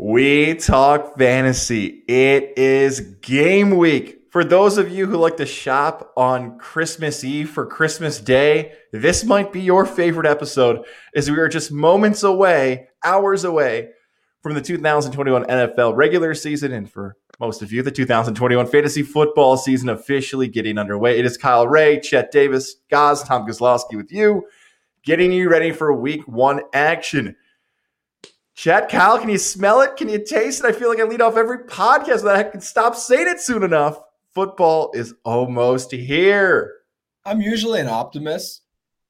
We talk fantasy. It is game week. For those of you who like to shop on Christmas Eve for Christmas Day, this might be your favorite episode as we are just moments away, hours away from the 2021 NFL regular season. And for most of you, the 2021 fantasy football season officially getting underway. It is Kyle Ray, Chet Davis, Gaz, Tom Kozlowski with you, getting you ready for week one action. Chet, Kyle, can you smell it? Can you taste it? I feel like I lead off every podcast that I can stop saying it soon enough. Football is almost here. I'm usually an optimist,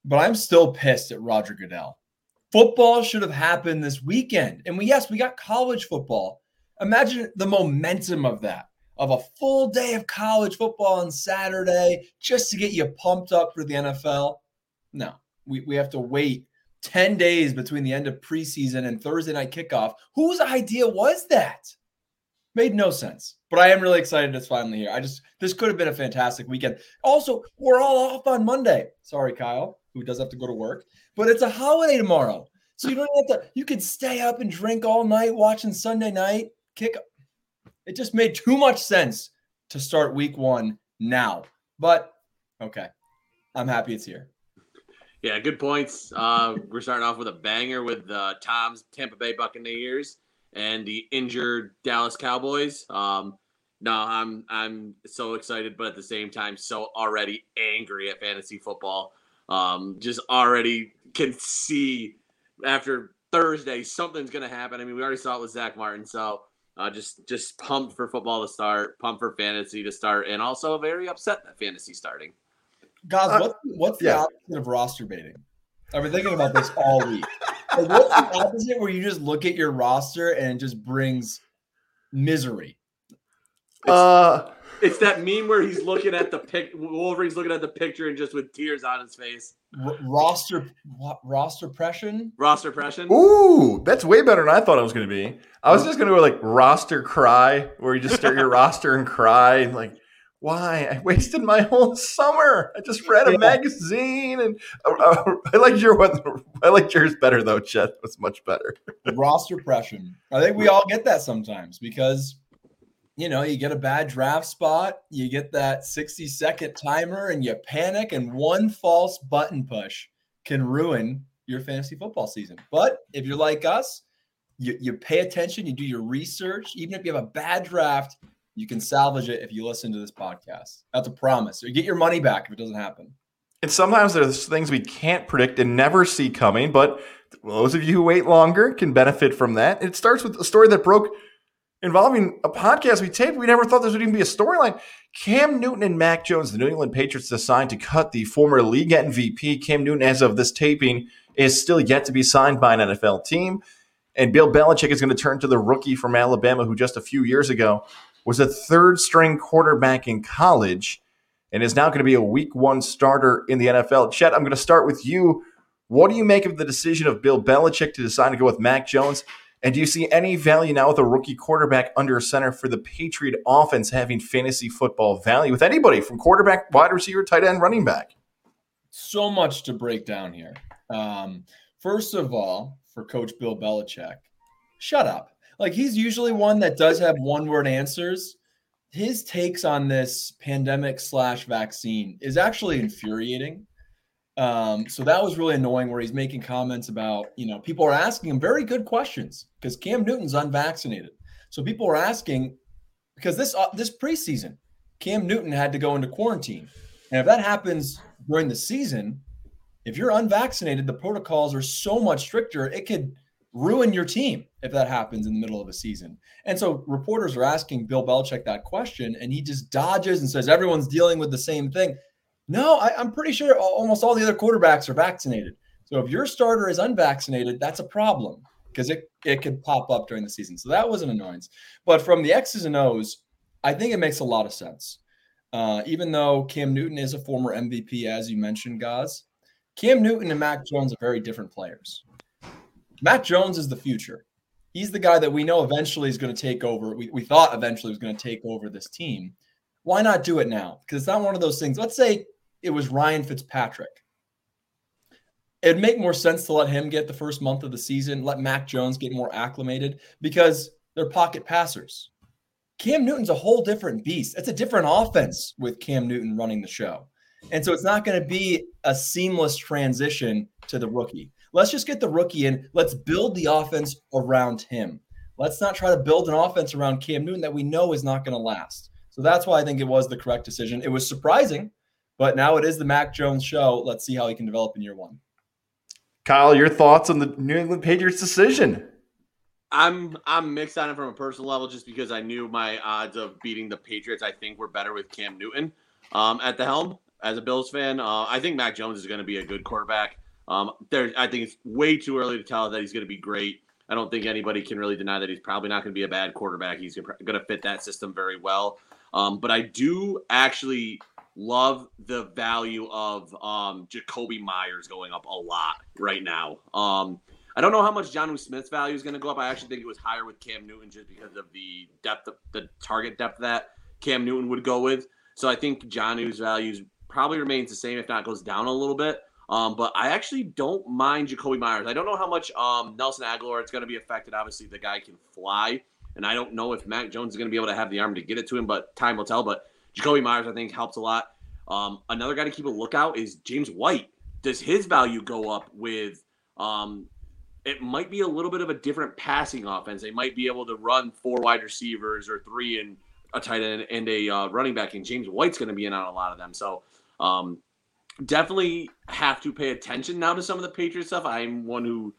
but I'm still pissed at Roger Goodell. Football should have happened this weekend. And we, yes, we got college football. Imagine the momentum of that, of a full day of college football on Saturday just to get you pumped up for the NFL. No, we, we have to wait 10 days between the end of preseason and Thursday night kickoff. Whose idea was that? Made no sense. But I am really excited it's finally here. I just, this could have been a fantastic weekend. Also, we're all off on Monday. Sorry, Kyle, who does have to go to work, but it's a holiday tomorrow. So you don't have to, you could stay up and drink all night watching Sunday night kick. It just made too much sense to start week one now. But okay, I'm happy it's here. Yeah, good points. Uh, we're starting off with a banger with uh, Tom's Tampa Bay Buccaneers and the injured Dallas Cowboys. Um, no, I'm I'm so excited, but at the same time, so already angry at fantasy football. Um, just already can see after Thursday something's gonna happen. I mean, we already saw it with Zack Martin, so uh, just just pumped for football to start, pumped for fantasy to start, and also very upset that fantasy starting. Guys, uh, what's, what's yeah. the opposite of roster baiting? I've been thinking about this all week. Like, what's the opposite where you just look at your roster and it just brings misery? It's, uh, it's that meme where he's looking at the pic. Wolverine's looking at the picture and just with tears on his face. R- roster, roster pression. Roster pression. Ooh, that's way better than I thought it was going to be. I was just going to go like roster cry, where you just stare at your roster and cry, and like why I wasted my whole summer. I just read a yeah. magazine, and uh, uh, I like your one. I like yours better though. Chet was much better. Roster pressure. I think we all get that sometimes because you know you get a bad draft spot, you get that sixty second timer, and you panic, and one false button push can ruin your fantasy football season. But if you're like us, you, you pay attention, you do your research, even if you have a bad draft you can salvage it if you listen to this podcast. That's a promise. You get your money back if it doesn't happen. And sometimes there's things we can't predict and never see coming, but those of you who wait longer can benefit from that. It starts with a story that broke involving a podcast we taped. We never thought this would even be a storyline. Cam Newton and Mac Jones, the New England Patriots, decided to cut the former league MVP. Cam Newton, as of this taping, is still yet to be signed by an NFL team. And Bill Belichick is going to turn to the rookie from Alabama, who just a few years ago was a third string quarterback in college and is now going to be a week one starter in the NFL. Chet, I'm going to start with you. What do you make of the decision of Bill Belichick to decide to go with Mac Jones? And do you see any value now with a rookie quarterback under center for the Patriot offense having fantasy football value with anybody from quarterback, wide receiver, tight end, running back? So much to break down here. Um, first of all, for Coach Bill Belichick, shut up. Like he's usually one that does have one word answers. His takes on this pandemic slash vaccine is actually infuriating. Um, so that was really annoying where he's making comments about, you know, people are asking him very good questions because Cam Newton's unvaccinated. So people are asking because this uh, this preseason, Cam Newton had to go into quarantine. And if that happens during the season, if you're unvaccinated, the protocols are so much stricter, it could ruin your team if that happens in the middle of a season. And so reporters are asking Bill Belichick that question, and he just dodges and says everyone's dealing with the same thing. No, I, am pretty sure almost all the other quarterbacks are vaccinated. So if your starter is unvaccinated, that's a problem because it, it could pop up during the season. So that was an annoyance. But from the X's and O's, I think it makes a lot of sense. Uh, even though Cam Newton is a former MVP, as you mentioned, guys, Cam Newton and Mac Jones are very different players. Mac Jones is the future. He's the guy that we know eventually is going to take over. We, we thought eventually was going to take over this team. Why not do it now? Because it's not one of those things. Let's say it was Ryan Fitzpatrick. It'd make more sense to let him get the first month of the season, let Mac Jones get more acclimated because They're pocket passers. Cam Newton's a whole different beast. It's a different offense with Cam Newton running the show. And so it's not going to be a seamless transition to the rookie. Let's just get the rookie in. Let's build the offense around him. Let's not try to build an offense around Cam Newton that we know is not going to last. So that's why I think it was the correct decision. It was surprising, but now it is the Mac Jones show. Let's see how he can develop in year one. Kyle, your thoughts on the New England Patriots decision? I'm I'm mixed on it from a personal level just because I knew my odds of beating the Patriots I think were better with Cam Newton um, at the helm as a Bills fan. Uh, I think Mac Jones is going to be a good quarterback. Um, there, I think it's way too early to tell that he's going to be great. I don't think anybody can really deny that he's probably not going to be a bad quarterback. He's going to fit that system very well. Um, but I do actually love the value of um, Jakobi Meyers going up a lot right now. Um, I don't know how much Jonnu Smith's value is going to go up. I actually think it was higher with Cam Newton just because of the depth of the target depth that Cam Newton would go with. So I think Jonnu's values probably remains the same, if not goes down a little bit. Um, but I actually don't mind Jakobi Meyers. I don't know how much um, Nelson Agholor is going to be affected. Obviously, the guy can fly, and I don't know if Mac Jones is going to be able to have the arm to get it to him, but time will tell. But Jakobi Meyers, I think, helps a lot. Um, another guy to keep a lookout is James White. Does his value go up with? Um, it might be a little bit of a different passing offense. They might be able to run four wide receivers or three and a tight end and a uh, running back, and James White's going to be in on a lot of them. So um, definitely have to pay attention now to some of the Patriots stuff. I'm one who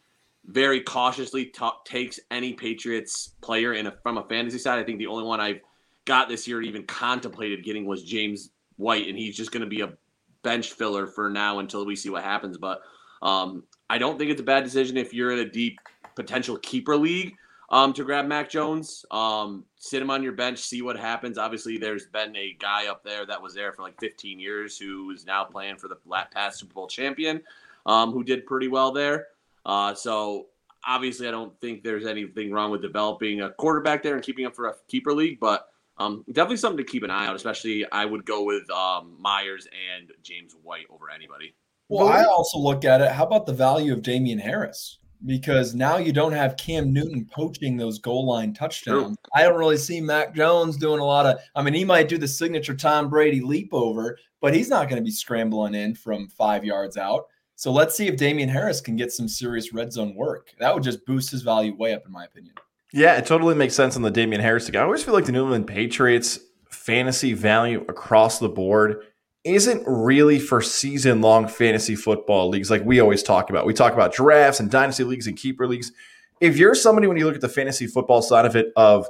very cautiously t- takes any Patriots player in a, from a fantasy side. I think the only one I've got this year even contemplated getting was James White, and he's just going to be a bench filler for now until we see what happens. But um, I don't think it's a bad decision if you're in a deep potential keeper league um, to grab Mac Jones. Um, sit him on your bench, see what happens. Obviously, there's been a guy up there that was there for like 15 years who is now playing for the past Super Bowl champion, um, who did pretty well there. Uh, so obviously, I don't think there's anything wrong with developing a quarterback there and keeping him for a keeper league, but um, definitely something to keep an eye out. Especially, I would go with um, Meyers and James White over anybody. Well, I also look at it. How about the value of Damien Harris? Because now you don't have Cam Newton poaching those goal line touchdowns. True. I don't really see Mac Jones doing a lot of. I mean, he might do the signature Tom Brady leap over, but he's not going to be scrambling in from five yards out. So let's see if Damien Harris can get some serious red zone work. That would just boost his value way up, in my opinion. Yeah, it totally makes sense on the Damien Harris thing. I always feel like the New England Patriots fantasy value across the board isn't really for season long fantasy football leagues like we always talk about. We talk about drafts and dynasty leagues and keeper leagues. If you're somebody, when you look at the fantasy football side of it, of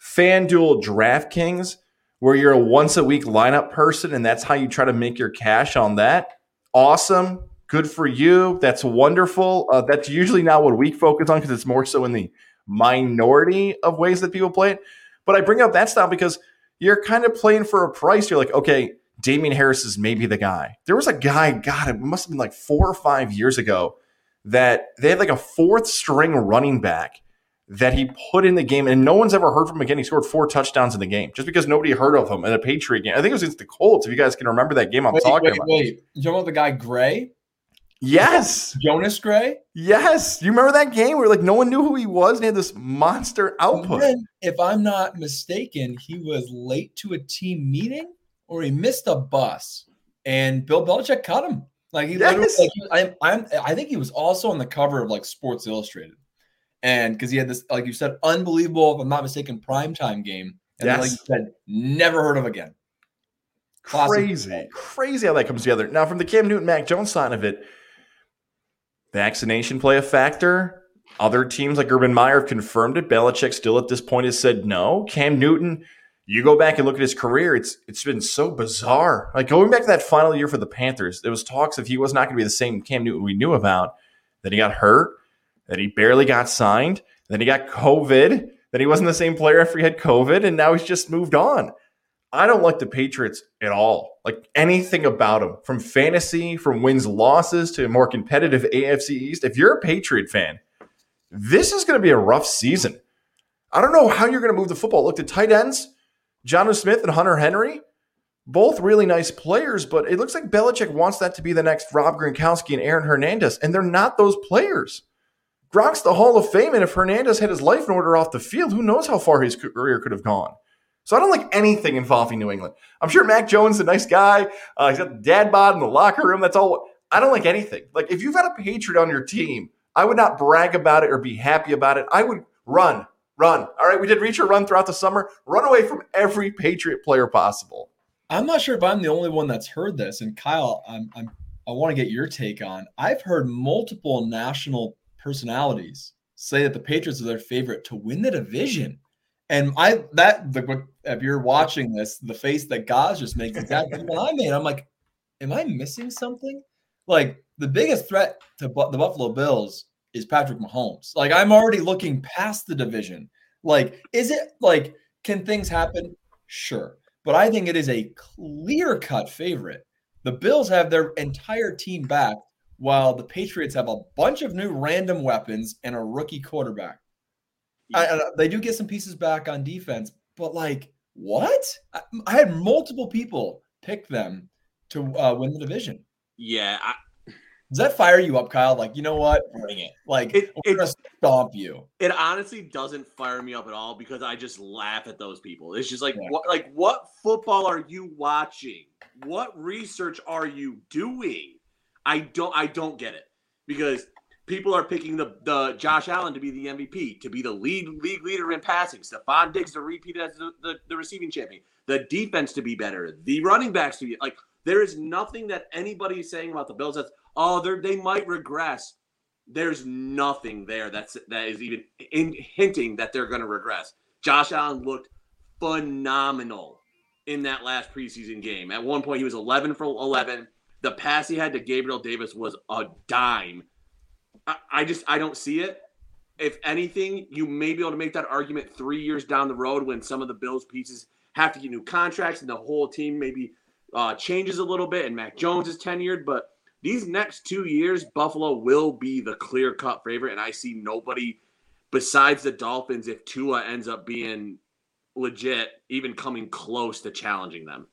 FanDuel DraftKings, where you're a once a week lineup person and that's how you try to make your cash on that, awesome. Good for you. That's wonderful. Uh, that's usually not what we focus on because it's more so in the minority of ways that people play it. But I bring up that style because you're kind of playing for a price. You're like, okay, Damien Harris is maybe the guy. There was a guy, God, it must have been like four or five years ago that they had like a fourth string running back that he put in the game, and no one's ever heard from him again. He scored four touchdowns in the game just because nobody heard of him in a Patriot game. I think it was against the Colts. If you guys can remember that game, I'm wait, talking wait, about. Wait, you about the guy Gray? Yes, Jonas Gray. Yes, you remember that game where like no one knew who he was, and he had this monster output. Then, if I'm not mistaken, he was late to a team meeting or he missed a bus, and Bill Belichick cut him. Like he yes. literally, like, I, I'm, I think he was also on the cover of like Sports Illustrated, and because he had this, like you said, unbelievable, if I'm not mistaken, primetime game, and yes. then, like you said, never heard of again. Classic crazy, crazy how that comes together. Now, from the Cam Newton, Mac Jones side of it, vaccination play a factor. Other teams like Urban Meyer have confirmed it. Belichick still at this point has said no. Cam Newton you go back and look at his career, it's it's been so bizarre. Like going back to that final year for the Panthers, there was talks if he was not going to be the same Cam Newton we knew about, that he got hurt, that he barely got signed, then he got COVID, that he wasn't the same player after he had COVID, and now he's just moved on. I don't like the Patriots at all. Like anything about them, from fantasy, from wins losses to a more competitive AFC East. If you're a Patriot fan, this is going to be a rough season. I don't know how you're going to move the football. Look, the tight ends, Jonnu Smith and Hunter Henry, both really nice players, but it looks like Belichick wants that to be the next Rob Gronkowski and Aaron Hernandez, and they're not those players. Gronk's the Hall of Fame, and if Hernandez had his life in order off the field, who knows how far his career could have gone. So I don't like anything involving New England. I'm sure Mac Jones is a nice guy. Uh, he's got the dad bod in the locker room. That's all. I don't like anything. Like if you've got a Patriot on your team, I would not brag about it or be happy about it. I would run, run. All right, we did reach a run throughout the summer. Run away from every Patriot player possible. I'm not sure if I'm the only one that's heard this. And Kyle, I'm, I'm I want to get your take on. I've heard multiple national personalities say that the Patriots are their favorite to win the division. And I that the if you're watching this, the face that Gaz just makes exactly what I made. I'm like, am I missing something? Like the biggest threat to bu- the Buffalo Bills is Patrick Mahomes. Like I'm already looking past the division. Like, is it like can things happen? Sure. But I think it is a clear cut favorite. The Bills have their entire team back, while the Patriots have a bunch of new random weapons and a rookie quarterback. I, I, they do get some pieces back on defense, but like, what? I, I had multiple people pick them to uh, win the division. Yeah, does that fire you up, Kyle? Like, you know what? Bring it. Like, It- we're stomp you. it honestly doesn't fire me up at all because I just laugh at those people. It's just like Yeah. what like what football are you watching? What research are you doing? I don't I don't get it. Because people are picking the the Josh Allen to be the MVP, to be the lead league leader in passing, Stefon Diggs to repeat as the, the, the receiving champion, the defense to be better, the running backs to be like there is nothing that anybody is saying about the Bills that's oh they they might regress there's nothing there that's that is even in, hinting that they're going to regress. Josh Allen looked phenomenal in that last preseason game. At one point, he was 11 for 11. The pass he had to Gabriel Davis was a dime. I, I just I don't see it. If anything, you may be able to make that argument three years down the road when some of the Bills pieces have to get new contracts and the whole team maybe uh, changes a little bit and Mac Jones is tenured, but these next two years, Buffalo will be the clear cut favorite, and I see nobody besides the Dolphins if Tua ends up being legit, even coming close to challenging them.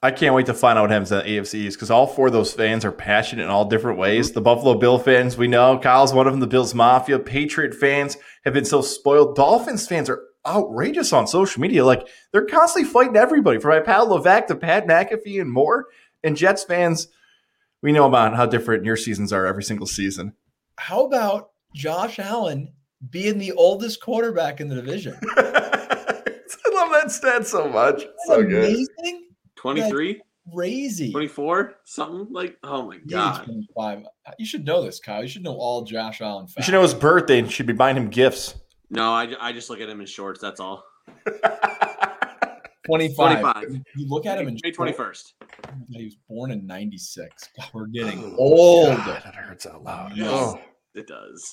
I can't wait to find out what happens at AFCs because all four of those fans are passionate in all different ways. The Buffalo Bill fans, we know. Kyle's one of them, the Bills Mafia. Patriot fans have been so spoiled. Dolphins fans are outrageous on social media. Like, they're constantly fighting everybody from Pat Levac to Pat McAfee and more. And Jets fans, we know about how different your seasons are every single season. How about Josh Allen being the oldest quarterback in the division? I love that stat so much. It's so good. Amazing. 23, Crazy. 24, something like, oh my God. 25. You should know this, Kyle. You should know all Josh Allen You should know his birthday and should be buying him gifts. No, I, I just look at him in shorts. That's all. 25. 25. You look at him in May 21st. He was born in 96. God, we're oh, getting Oh, old. God, that hurts out loud. Yes. Oh. It does.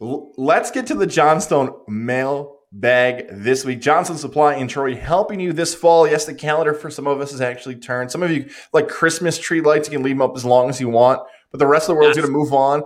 Let's get to the Johnstone mail bag this week. Johnstone Supply in Troy helping you this fall. Yes, the calendar for some of us has actually turned. Some of you like Christmas tree lights. You can leave them up as long as you want, but the rest of the world's Yes. going to move on.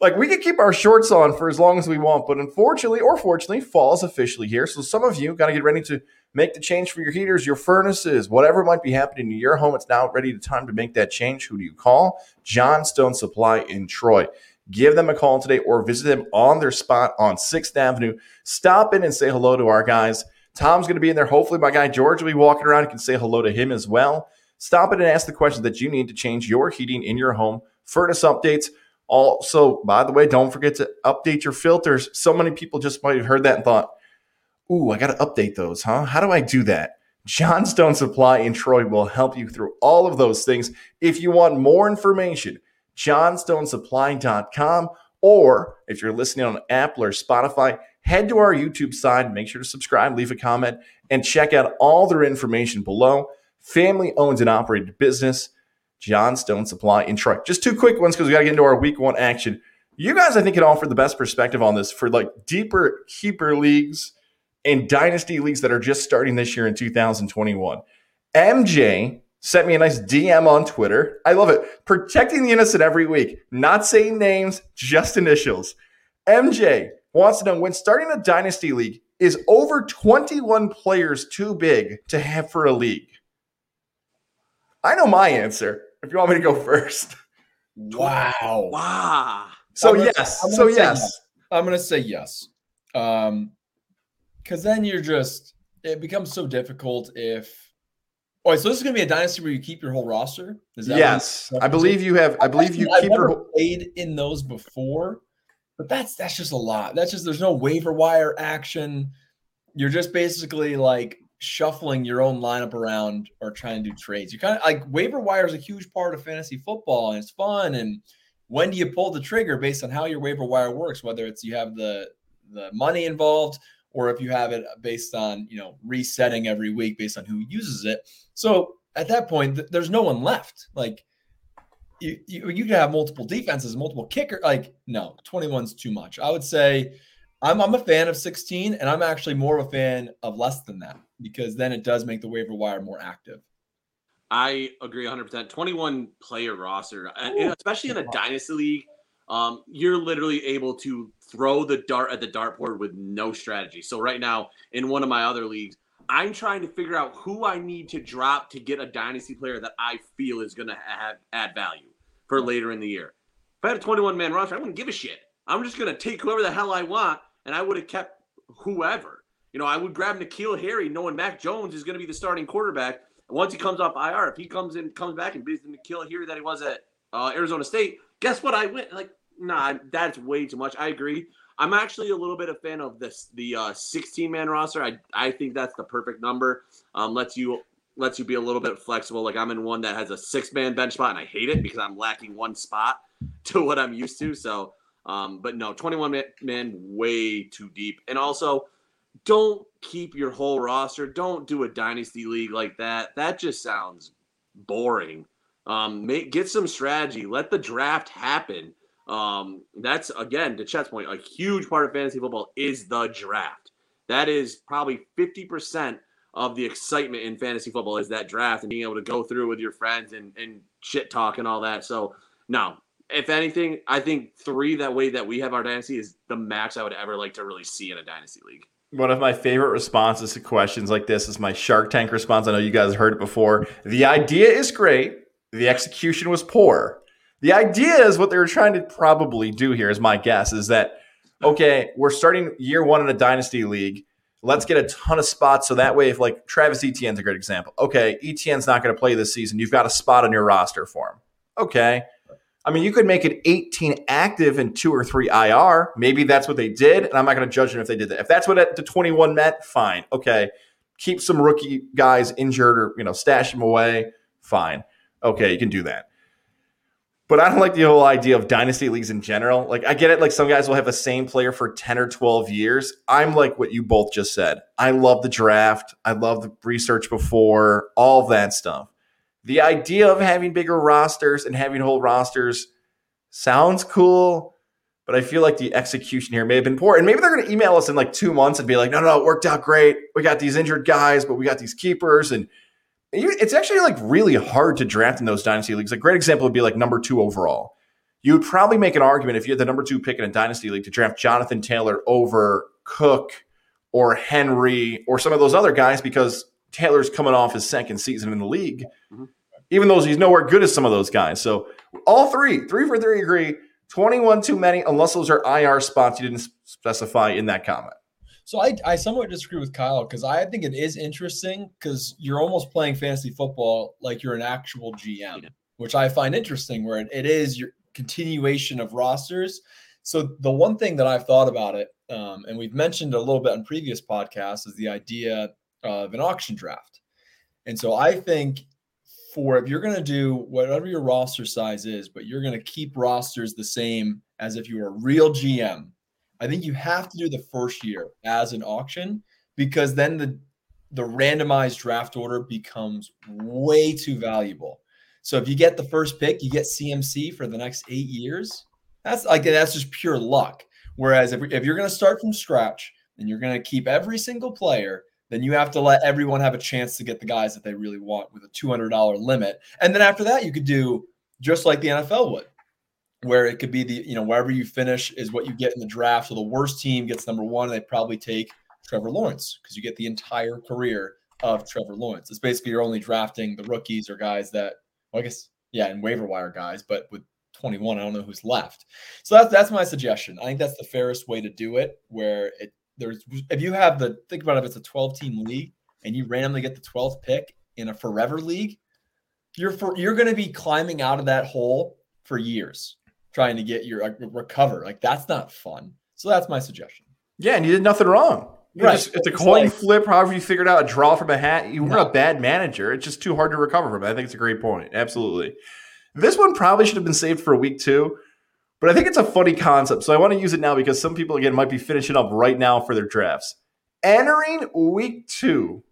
Like we could keep our shorts on for as long as we want, but unfortunately or fortunately, fall is officially here. So some of you got to get ready to make the change for your heaters, your furnaces, whatever might be happening in your home. It's now ready to time to make that change. Who do you call? Johnstone Supply in Troy. Give them a call today or visit them on their spot on 6th Avenue. Stop in and say hello to our guys. Tom's going to be in there. Hopefully, my guy George will be walking around. You can say hello to him as well. Stop in and ask the questions that you need to change your heating in your home. Furnace updates. Also, by the way, don't forget to update your filters. So many people just might have heard that and thought, ooh, I got to update those, huh? How do I do that? Johnstone Supply in Troy will help you through all of those things. If you want more information, johnstonesupply.com, or if you're listening on Apple or Spotify, head to our YouTube side, make sure to subscribe, leave a comment, and check out all their information below. Family owned and operated business, Johnstone Supply in Troy. Just two quick ones because we got to get into our week one action. You guys, I think, can offer the best perspective on this for like deeper keeper leagues and dynasty leagues that are just starting this year in 2021. MJ sent me a nice DM on Twitter. I love it. Protecting the innocent every week, not saying names, just initials. MJ wants to know when starting a dynasty league, is over 21 players too big to have for a league? I know my answer. If you want me to go first, Wow. Wow. So gonna- yes. I'm So gonna say yes. yes. I'm gonna say yes. Um, because then you're just it becomes so difficult if. Oh, wait, so this is gonna be a dynasty where you keep your whole roster. Is that Yes. I believe you have. I believe you I've keep never your. whole- played in those before, but that's that's just a lot. That's just there's no waiver wire action. You're just basically like shuffling your own lineup around or trying to do trades. You kind of like waiver wire is a huge part of fantasy football and it's fun. And when do you pull the trigger based on how your waiver wire works? Whether it's you have the the money involved or if you have it based on you know resetting every week based on who uses it. So at that point, th- there's no one left. Like you, you, you could have multiple defenses, multiple kicker. Like, no, 21's too much. I would say I'm, I'm a fan of 16, and I'm actually more of a fan of less than that because then it does make the waiver wire more active. I agree 100%. 21 player roster, and and especially in a dynasty league, um, you're literally able to throw the dart at the dartboard with no strategy. So right now, in one of my other leagues, I'm trying to figure out who I need to drop to get a dynasty player that I feel is going to have add value for later in the year. If I had a 21 man roster, I wouldn't give a shit. I'm just going to take whoever the hell I want, and I would have kept whoever. You know, I would grab N'Keal Harry, knowing Mac Jones is going to be the starting quarterback. And once he comes off IR, if he comes in, comes back and beats the N'Keal Harry that he was at uh, Arizona State, guess what? I went like, nah, that's way too much. I agree. I'm actually a little bit a fan of this the uh, 16 man roster. I I think that's the perfect number. Um, lets you lets you be a little bit flexible. Like I'm in one that has a six man bench spot, and I hate it because I'm lacking one spot to what I'm used to. So, um, but no, 21 man, man way too deep. And also, don't keep your whole roster. Don't do a dynasty league like that. That just sounds boring. Um, make get some strategy. Let the draft happen. Um, that's again to Chet's point, a huge part of fantasy football is the draft. That is probably 50% of the excitement in fantasy football is that draft and being able to go through with your friends and, and shit talk and all that. So no, if anything, I think three that way that we have our dynasty is the max I would ever like to really see in a dynasty league. One of my favorite responses to questions like this is my Shark Tank response. I know you guys heard it before. The idea is great. The execution was poor. The idea is what they were trying to probably do here, is my guess, is that, okay, we're starting year one in a dynasty league. Let's get a ton of spots. So that way, if like Travis Etienne's a great example. Okay, Etienne's not going to play this season. You've got a spot on your roster for him. Okay. I mean, you could make it 18 active and two or three IR. Maybe that's what they did, and I'm not going to judge them if they did that. If that's what the 21 meant, fine. Okay, keep some rookie guys injured or you know stash them away. Fine. Okay, you can do that. But I don't like the whole idea of dynasty leagues in general. Like, I get it. Like, some guys will have the same player for 10 or 12 years. I'm like what you both just said. I love the draft. I love the research before, all that stuff. The idea of having bigger rosters and having whole rosters sounds cool, but I feel like the execution here may have been poor. And maybe they're going to email us in like two months and be like, no, no, it worked out great. We got these injured guys, but we got these keepers. And it's actually like really hard to draft in those dynasty leagues. A great example would be like number two overall. You would probably make an argument if you had the number two pick in a dynasty league to draft Jonathan Taylor over Cook or Henry or some of those other guys because Taylor's coming off his second season in the league, Mhm. Even though he's nowhere good as some of those guys. So all three, three for three agree. 21 too many, unless those are IR spots you didn't specify in that comment. So I, I somewhat disagree with Kyle because I think it is interesting because you're almost playing fantasy football like you're an actual GM, Yeah. which I find interesting where it, it is your continuation of rosters. So the one thing that I've thought about it, um, and we've mentioned a little bit on previous podcasts, is the idea of an auction draft. And so I think for if you're going to do whatever your roster size is, but you're going to keep rosters the same as if you were a real GM, I think you have to do the first year as an auction because then the the randomized draft order becomes way too valuable. So if you get the first pick, you get CMC for the next eight years. That's like that's just pure luck. Whereas if, if you're going to start from scratch and you're going to keep every single player, then you have to let everyone have a chance to get the guys that they really want with a $200 limit. And then after that, you could do just like the NFL would, where it could be the, you know, wherever you finish is what you get in the draft. So the worst team gets number one, and they probably take Trevor Lawrence because you get the entire career of Trevor Lawrence. It's basically you're only drafting the rookies or guys that, well, I guess, yeah, and waiver wire guys, but with 21. I don't know who's left. So that's that's my suggestion. I think that's the fairest way to do it. Where it there's if you have the think about it, if it's a 12 team league and you randomly get the 12th pick in a forever league, you're for you're going to be climbing out of that hole for years trying to get your uh, recover. Like that's not fun. So that's my suggestion. Yeah, and you did nothing wrong. You Right. just- it's a It's coin like- flip. However, you figured out a draw from a hat. You were No. a bad manager. It's just too hard to recover from. I think it's a great point. Absolutely. This one probably should have been saved for week two, but I think it's a funny concept. So I want to use it now because some people again might be finishing up right now for their drafts. Entering week two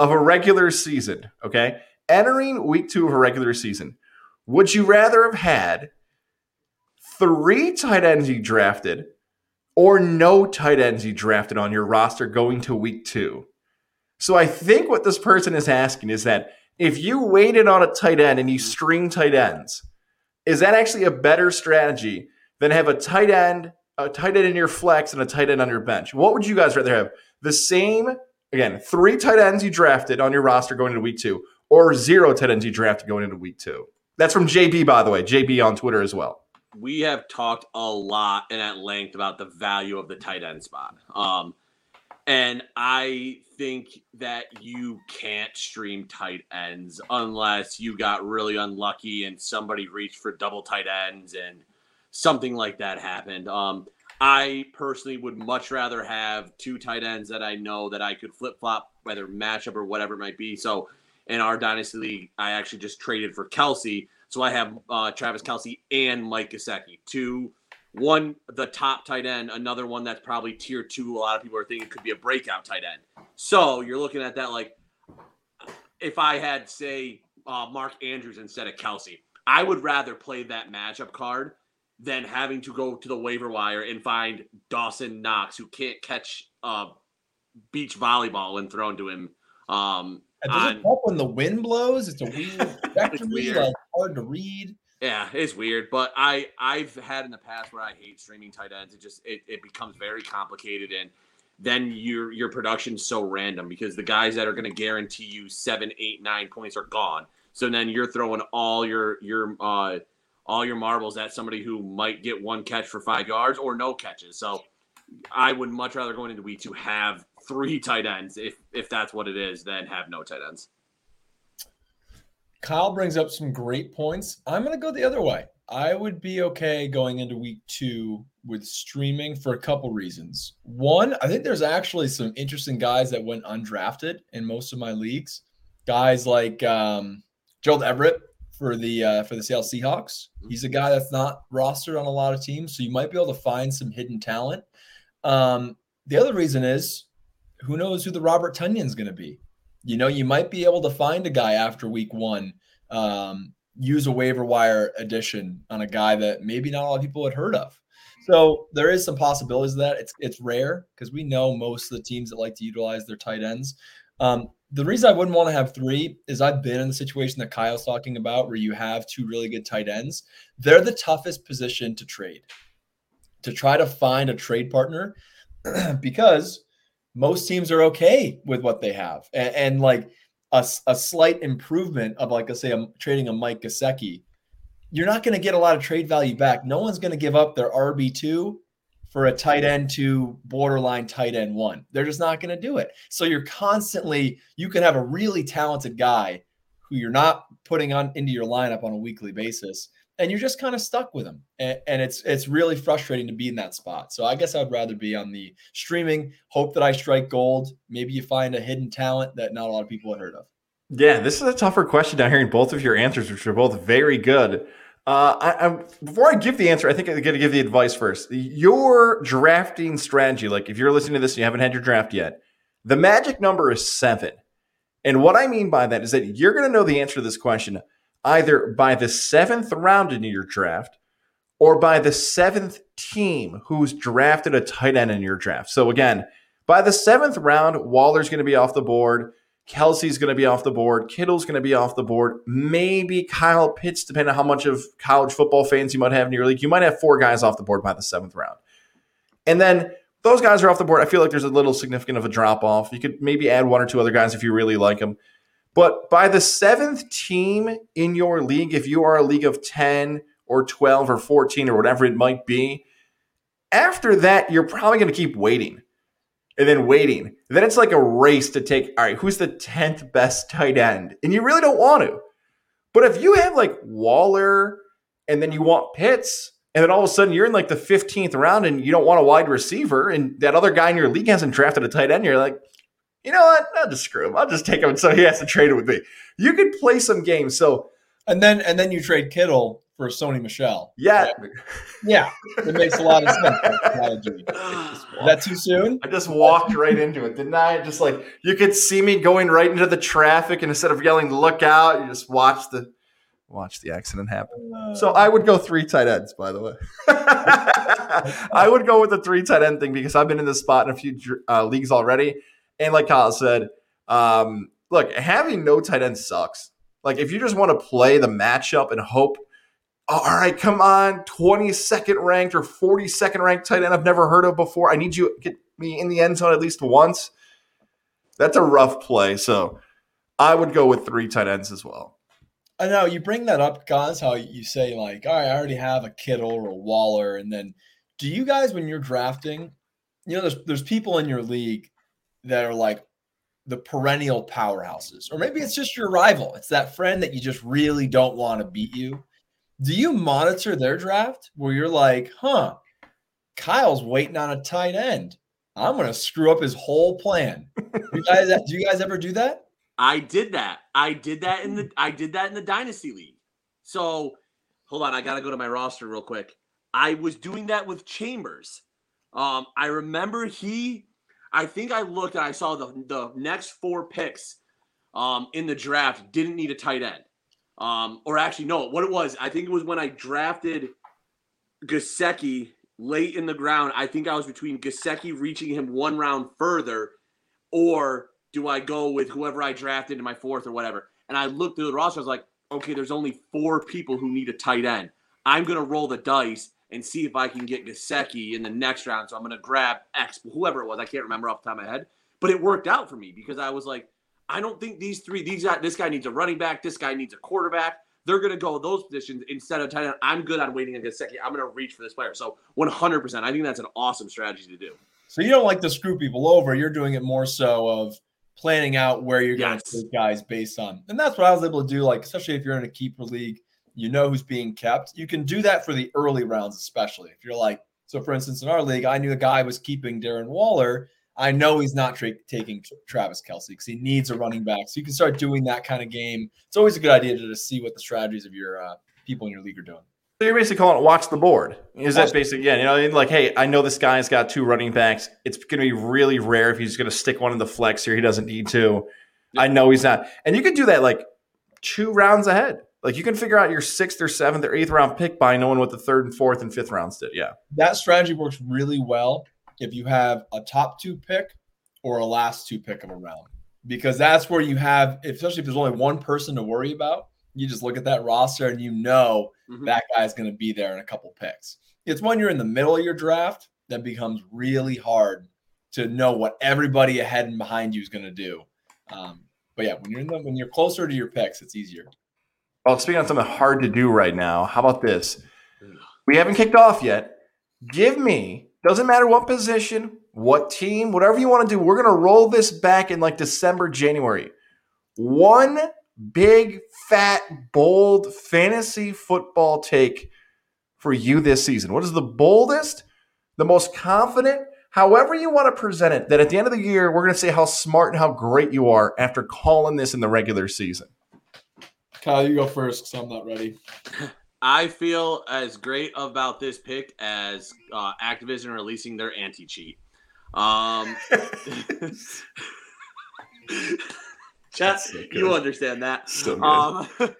of a regular season. Okay, entering week two of a regular season. Would you rather have had three tight ends you drafted? or no tight ends you drafted on your roster going to week two. So I think what this person is asking is that if you waited on a tight end and you string tight ends, is that actually a better strategy than have a tight end, a tight end in your flex and a tight end on your bench? What would you guys rather have? The same, again, three tight ends you drafted on your roster going into week two, or zero tight ends you drafted going into week two? That's from JB, by the way. JB on Twitter as well. we have talked a lot and at length about the value of the tight end spot. Um, and I think that you can't stream tight ends unless you got really unlucky and somebody reached for double tight ends and something like that happened. Um, I personally would much rather have two tight ends that I know that I could flip flop, whether matchup or whatever it might be. So in our dynasty league, I actually just traded for Kelce. So I have uh, Travis Kelce and Mike Gesicki, two, one the top tight end, another one that's probably tier two. A lot of people are thinking could be a breakout tight end. So you're looking at that like if I had say uh, Mark Andrews instead of Kelce, I would rather play that matchup card than having to go to the waiver wire and find Dawson Knox who can't catch uh, beach volleyball when thrown to him. Um, It doesn't on- help when the wind blows. It's a weird trajectory, weird. like hard to read. Yeah, it's weird, but I I've had in the past where I hate streaming tight ends. It just it, it becomes very complicated, and then your your production's so random because the guys that are going to guarantee you seven, eight, nine points are gone. So then you're throwing all your your uh all your marbles at somebody who might get one catch for five yards or no catches. So I would much rather going into week two have three tight ends if if that's what it is than have no tight ends. Kyle brings up some great points. I'm going to go the other way. I would be okay going into week two with streaming for a couple reasons. One, I think there's actually some interesting guys that went undrafted in most of my leagues. Guys like um, Gerald Everett for the uh, for the Seattle Seahawks. He's a guy that's not rostered on a lot of teams, so you might be able to find some hidden talent. Um, the other reason is, who knows who the Robert Tonyan's going to be? You know, you might be able to find a guy after week one, um, use a waiver wire addition on a guy that maybe not a lot of people had heard of. So there is some possibilities of that. It's it's rare because we know most of the teams that like to utilize their tight ends. Um, the reason I wouldn't want to have three is I've been in the situation that Kyle's talking about where you have two really good tight ends. They're the toughest position to trade. To try to find a trade partner because most teams are okay with what they have. And, and like a slight improvement of like, let's say, I'm trading a Mike Gesicki, you're not going to get a lot of trade value back. No one's going to give up their RB2 for a tight end to borderline tight end one. They're just not going to do it. So you're constantly, you can have a really talented guy who you're not putting on into your lineup on a weekly basis. And you're just kind of stuck with them, and, and it's it's really frustrating to be in that spot. So I guess I'd rather be on the streaming. Hope that I strike gold. Maybe you find a hidden talent that not a lot of people have heard of. Yeah, this is a tougher question. Now hearing both of your answers, which are both very good. Uh, I, I, before I give the answer, I think I'm going to give the advice first. Your drafting strategy, like if you're listening to this and you haven't had your draft yet, the magic number is seven. And what I mean by that is that you're going to know the answer to this question either by the seventh round in your draft or by the seventh team who's drafted a tight end in your draft. So again, by the seventh round, Waller's going to be off the board. Kelce's going to be off the board. Kittle's going to be off the board. Maybe Kyle Pitts, depending on how much of college football fans you might have in your league. You might have four guys off the board by the seventh round. And then those guys are off the board. I feel like there's a little significant of a drop off. You could maybe add one or two other guys if you really like them. But by the seventh team in your league, if you are a league of 10 or or 12 or 14 or whatever it might be, after that, you're probably going to keep waiting and then waiting. then it's like a race to take, all right, who's the 10th best tight end? And you really don't want to. But if you have like Waller and then you want Pitts, and then all of a sudden you're in like the 15th round and you don't want a wide receiver, and that other guy in your league hasn't drafted a tight end, you're like, you know what? I'll just screw him. I'll just take him so he has to trade it with me. You could play some games. So and then and then you trade Kittle for Sony Michel. Yeah. Yeah. It makes a lot of sense. Is that too soon? I just walked right into it, didn't I? Just like you could see me going right into the traffic, and instead of yelling "look out," you just watch the watch the accident happen. So I would go three tight ends, by the way. I would go with the three tight end thing because I've been in this spot in a few uh, leagues already, and like Kyle said, um, look, having no tight end sucks. Like if you just want to play the matchup and hope all right, come on, 22nd ranked or 42nd ranked tight end I've never heard of before. I need you get me in the end zone at least once. That's a rough play. So I would go with three tight ends as well. I know you bring that up, guys, how you say, like, all right, I already have a Kittle or a Waller. And then do you guys, when you're drafting, you know, there's there's people in your league that are like the perennial powerhouses, or maybe it's just your rival. It's that friend that you just really don't want to beat you do you monitor their draft where you're like, huh, Kyle's waiting on a tight end. I'm gonna screw up his whole plan. you guys, do you guys ever do that? I did that. I did that in the I did that in the dynasty league. So hold on, I gotta go to my roster real quick. I was doing that with Chambers. Um, I remember he I think I looked and I saw the the next four picks um in the draft didn't need a tight end. Um, or actually, no, what it was, I think it was when I drafted Gesicki late in the ground. I think I was between Gesicki reaching him one round further, or do I go with whoever I drafted in my fourth or whatever? And I looked through the roster, I was like, okay, there's only four people who need a tight end. I'm gonna roll the dice and see if I can get Gesicki in the next round. So I'm gonna grab X, whoever it was. I can't remember off the top of my head, but it worked out for me because I was like, I don't think these three, these guys, this guy needs a running back, this guy needs a quarterback. They're going to go those positions instead of tight end. I'm good on waiting a second. I'm going to reach for this player. So 100%, I think that's an awesome strategy to do. So you don't like to screw people over. You're doing it more so of planning out where you're going to take guys based on. And that's what I was able to do. Like, especially if you're in a keeper league, you know who's being kept. You can do that for the early rounds, especially if you're like, so for instance, in our league, I knew a guy was keeping Darren Waller I know he's not tra- taking Travis Kelce because he needs a running back. So you can start doing that kind of game. It's always a good idea to just see what the strategies of your uh, people in your league are doing. So you're basically calling it watch the board. Is that basically, yeah, you know, like, hey, I know this guy's got two running backs. It's going to be really rare if he's going to stick one in the flex here. He doesn't need to. I know he's not. And you can do that like two rounds ahead. Like you can figure out your sixth or seventh or eighth round pick by knowing what the third and fourth and fifth rounds did. Yeah. That strategy works really well if you have a top two pick or a last two pick of a round, because that's where you have, especially if there's only one person to worry about, you just look at that roster and you know mm-hmm. that guy's going to be there in a couple picks. It's when you're in the middle of your draft that becomes really hard to know what everybody ahead and behind you is going to do. Um, but yeah, when you're in the, when you're closer to your picks, it's easier. Well, speaking on something hard to do right now, how about this? We haven't kicked off yet. Give me doesn't matter what position, what team, whatever you want to do. We're going to roll this back in like December, January. One big, fat, bold fantasy football take for you this season. What is the boldest, the most confident, however you want to present it, that at the end of the year, we're going to say how smart and how great you are after calling this in the regular season? Kyle, you go first because I'm not ready. I feel as great about this pick as uh, Activision releasing their anti cheat. Um, Just, so you understand that. So um,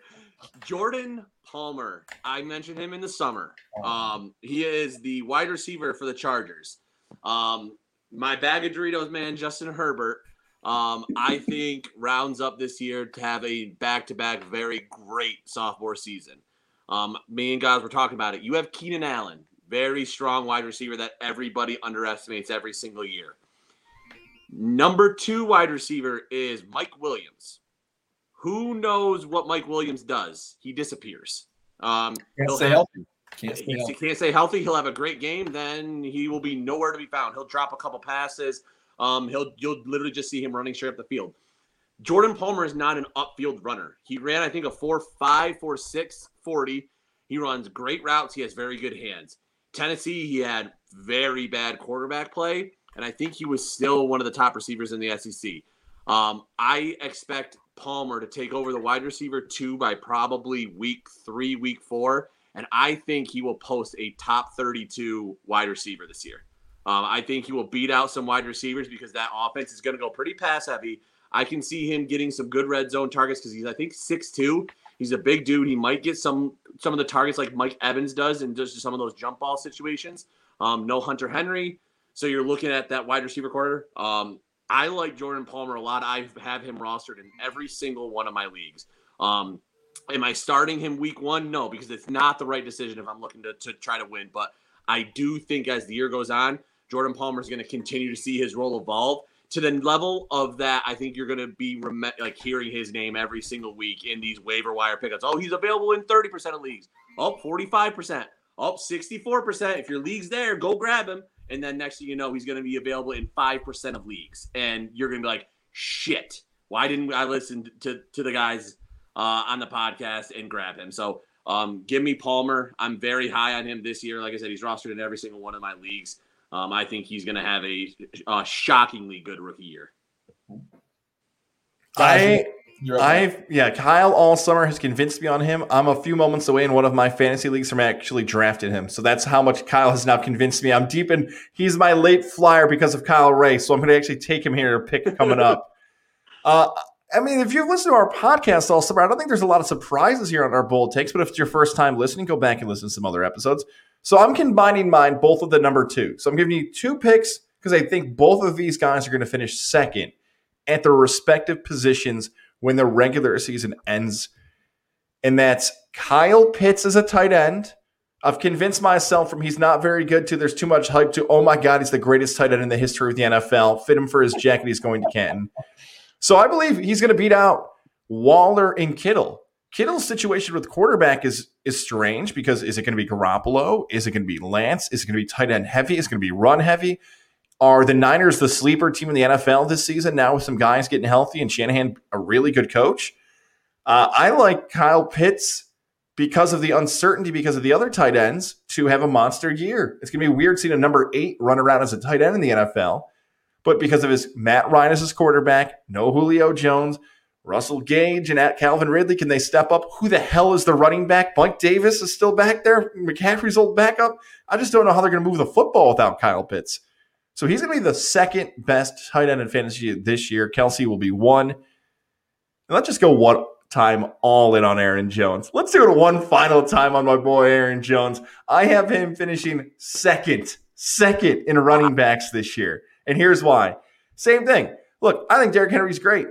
Jordan Palmer, I mentioned him in the summer. Um, he is the wide receiver for the Chargers. Um, my bag of Doritos man, Justin Herbert, um, I think rounds up this year to have a back to back very great sophomore season. Um, me and guys were talking about it. You have Keenan Allen, very strong wide receiver that everybody underestimates every single year. Number two wide receiver is Mike Williams. Who knows what Mike Williams does? He disappears. Um, Can't stay have- healthy. Can't stay he healthy. can't stay healthy, he'll have a great game. Then he will be nowhere to be found. He'll drop a couple passes. Um, he'll you'll literally just see him running straight up the field. Jordan Palmer is not an upfield runner. He ran, I think, a 4 5, 4 6, 40. He runs great routes. He has very good hands. Tennessee, he had very bad quarterback play, and I think he was still one of the top receivers in the SEC. Um, I expect Palmer to take over the wide receiver two by probably week three, week four, and I think he will post a top 32 wide receiver this year. Um, I think he will beat out some wide receivers because that offense is going to go pretty pass heavy. I can see him getting some good red zone targets because he's I think six two. He's a big dude. He might get some some of the targets like Mike Evans does in just some of those jump ball situations. Um, no Hunter Henry, so you're looking at that wide receiver quarter. Um, I like Jordan Palmer a lot. I have him rostered in every single one of my leagues. Um, am I starting him week one? No, because it's not the right decision if I'm looking to, to try to win. But I do think as the year goes on, Jordan Palmer is going to continue to see his role evolve to the level of that. I think you're going to be rem- like hearing his name every single week in these waiver wire pickups. Oh, he's available in 30% of leagues. Oh, 45%. Oh, 64%. If your league's there, go grab him. And then next thing you know, he's going to be available in 5% of leagues. And you're going to be like, shit, why didn't I listen to, to the guys uh, on the podcast and grab him? So um, give me Palmer. I'm very high on him this year. Like I said, he's rostered in every single one of my leagues. Um, I think he's going to have a, a shockingly good rookie year. I, I, yeah, Kyle all summer has convinced me on him. I'm a few moments away in one of my fantasy leagues from actually drafting him. So that's how much Kyle has now convinced me. I'm deep in he's my late flyer because of Kyle Ray. So I'm gonna actually take him here to pick coming up. uh I mean, if you've listened to our podcast all summer, I don't think there's a lot of surprises here on our bold takes, but if it's your first time listening, go back and listen to some other episodes. So I'm combining mine both of the number two. So I'm giving you two picks because I think both of these guys are going to finish second at their respective positions when the regular season ends. And that's Kyle Pitts as a tight end. I've convinced myself from he's not very good to there's too much hype to, oh my God, he's the greatest tight end in the history of the NFL. Fit him for his jacket. He's going to Canton. So I believe he's going to beat out Waller and Kittle. Kittle's situation with quarterback is is strange because is it going to be Garoppolo? Is it going to be Lance? Is it going to be tight end heavy? Is it going to be run heavy? Are the Niners the sleeper team in the NFL this season now with some guys getting healthy and Shanahan a really good coach? Uh, I like Kyle Pitts because of the uncertainty because of the other tight ends to have a monster year. It's going to be weird seeing a number eight run around as a tight end in the NFL, but because of his Matt Ryan as his quarterback, no Julio Jones, Russell Gage, and at Calvin Ridley, can they step up? Who the hell is the running back? Mike Davis is still back there. McCaffrey's old backup. I just don't know how they're going to move the football without Kyle Pitts. So he's going to be the second best tight end in fantasy this year. Kelce will be one. And let's just go one time all in on Aaron Jones. Let's do it one final time on my boy Aaron Jones. I have him finishing second, second in running backs this year. And here's why. Same thing. Look, I think Derrick Henry's great.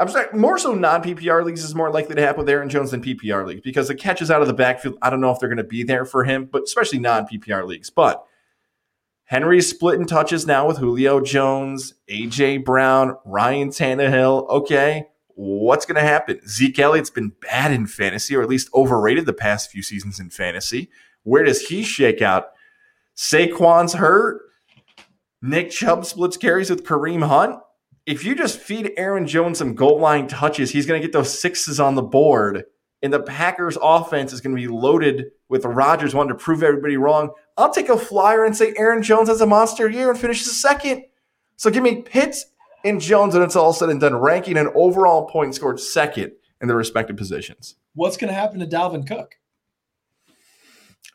I'm sorry, more so non PPR leagues is more likely to happen with Aaron Jones than PPR leagues because the catches out of the backfield, I don't know if they're going to be there for him, but especially non PPR leagues. But Henry's splitting touches now with Julio Jones, AJ Brown, Ryan Tannehill. Okay, what's going to happen? Zeke Elliott's been bad in fantasy, or at least overrated the past few seasons in fantasy. Where does he shake out? Saquon's hurt. Nick Chubb splits carries with Kareem Hunt. If you just feed Aaron Jones some goal line touches, he's going to get those sixes on the board. And the Packers offense is going to be loaded with Rodgers wanting to prove everybody wrong. I'll take a flyer and say Aaron Jones has a monster year and finishes second. So give me Pitts and Jones, and it's all said and done, ranking an overall point scored second in their respective positions. What's going to happen to Dalvin Cook?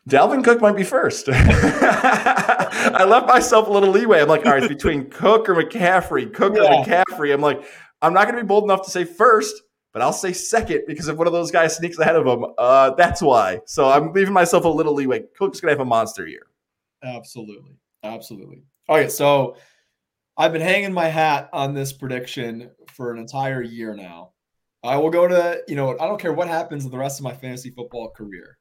Dalvin Cook might be first. I left myself a little leeway. I'm like, all right, it's between Cook or McCaffrey. Cook Yeah. or McCaffrey. I'm like, I'm not going to be bold enough to say first, but I'll say second because if one of those guys sneaks ahead of him, uh, that's why. So I'm leaving myself a little leeway. Cook's going to have a monster year. Absolutely. Absolutely. All right. So I've been hanging my hat on this prediction for an entire year now. I will go to, you know, I don't care what happens in the rest of my fantasy football career.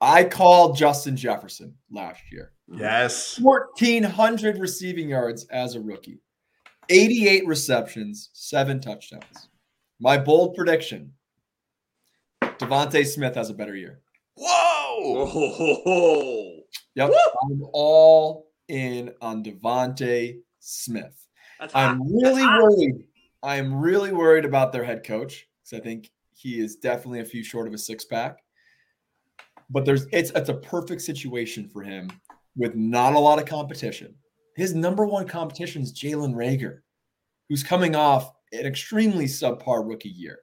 I called Justin Jefferson last year. Yes. 1,400 receiving yards as a rookie, 88 receptions, seven touchdowns. My bold prediction DeVonta Smith has a better year. Whoa! Oh, Yep. I'm all in on DeVonta Smith. that's. I'm really worried. I'm really worried about their head coach because I think he is definitely a few short of a six pack. But there's it's it's a perfect situation for him with not a lot of competition. His number one competition is Jalen Reagor, who's coming off an extremely subpar rookie year.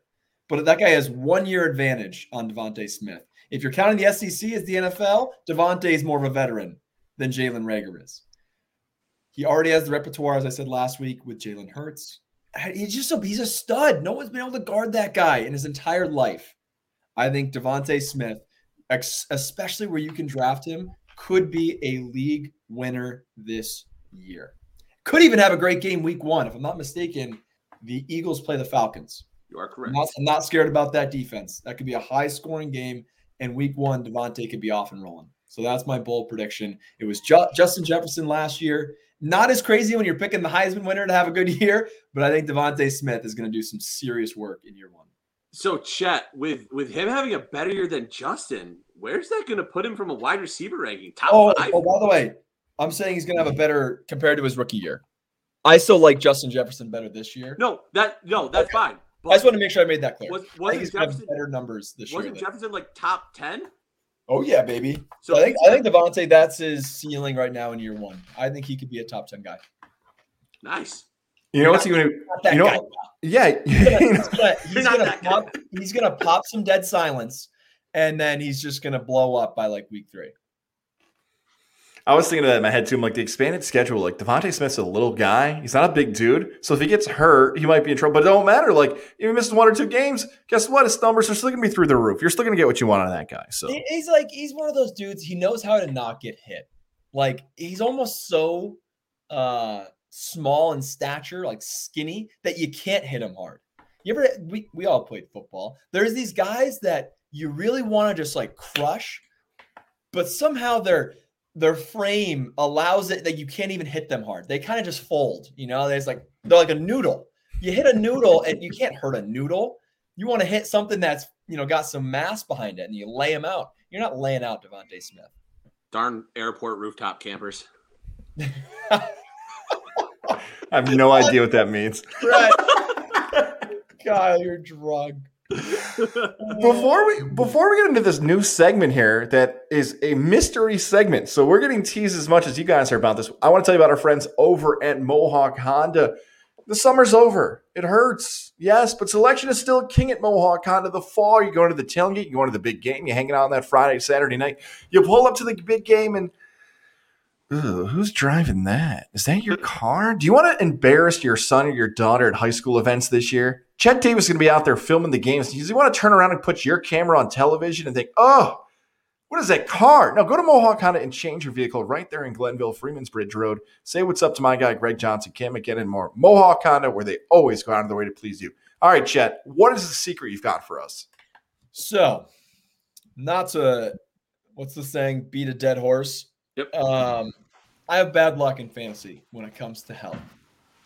But that guy has one year advantage on DeVonta Smith. If you're counting the SEC as the NFL, DeVonta is more of a veteran than Jalen Reagor is. He already has the repertoire, as I said last week, with Jalen Hurts. He's just a he's a stud. No one's been able to guard that guy in his entire life. I think DeVonta Smith, ex- especially where you can draft him, could be a league winner this year. Could even have a great game week one. If I'm not mistaken, the Eagles play the Falcons. You are I'm correct. not, I'm not scared about that defense. That could be a high scoring game, and week one, DeVonta could be off and rolling. So that's my bold prediction. It was Ju- Justin Jefferson last year. Not as crazy when you're picking the Heisman winner to have a good year, but I think DeVonta Smith is going to do some serious work in year one. So Chet, with with him having a better year than Justin, where's that going to put him from a wide receiver ranking? Top Oh, five? oh, by the way, I'm saying he's going to have a better compared to his rookie year. I still like Justin Jefferson better this year. No, that no, that's fine. I just want to make sure I made that clear. was wasn't he's going to have Jefferson better numbers this year. wasn't Jefferson like top ten? Oh yeah, baby. So I think I think DeVonta, that's his ceiling right now in year one. I think he could be a top ten guy. nice. You know what's he to? You know- guy. Yeah. He's gonna, he's gonna, he's gonna that guy. pop, he's gonna pop some dead silence, and then he's just gonna blow up by like week three. I was thinking of that in my head too. I'm like the expanded schedule. Like DeVonta Smith's a little guy. He's not a big dude. So if he gets hurt, he might be in trouble. But it don't matter. Like if he misses one or two games, guess what? His numbers are still gonna be through the roof. You're still gonna get what you want out of that guy. So He's like he's one of those dudes. He knows how to not get hit. Like he's almost so uh small in stature, like skinny, that you can't hit him hard. You ever we we all played football. There's these guys that you really want to just like crush, but somehow their their frame allows it that you can't even hit them hard. They kind of just fold, you know. There's like they're like a noodle. You hit a noodle and you can't hurt a noodle. You want to hit something that's you know got some mass behind it, and you lay them out. You're not laying out DeVonta Smith. Darn airport rooftop campers. I have no idea what that means. right. God, you're drunk. Before we before we get into this new segment here, that is a mystery segment. So we're getting teased as much as you guys are about this. I want to tell you about our friends over at Mohawk Honda. The summer's over. It hurts, yes, but selection is still king at Mohawk Honda. The fall, you're going to the tailgate, you're going to the big game, you're hanging out on that Friday, Saturday night. You pull up to the big game and Who's driving that? Is that your car? Do you want to embarrass your son or your daughter at high school events this year? Chet Davis is going to be out there filming the games. Do you want to turn around and put your camera on television and think, oh, what is that car? Now go to Mohawk Honda and change your vehicle right there in Glenville, Freeman's Bridge Road. Say what's up to my guy, Greg Johnson, Cam McGinn, and more. Mohawk Honda, where they always go out of their way to please you. All right, Chet, what is the secret you've got for us? So, not to what's the saying? Beat a dead horse. Yep. Um, I have bad luck in fantasy when it comes to health.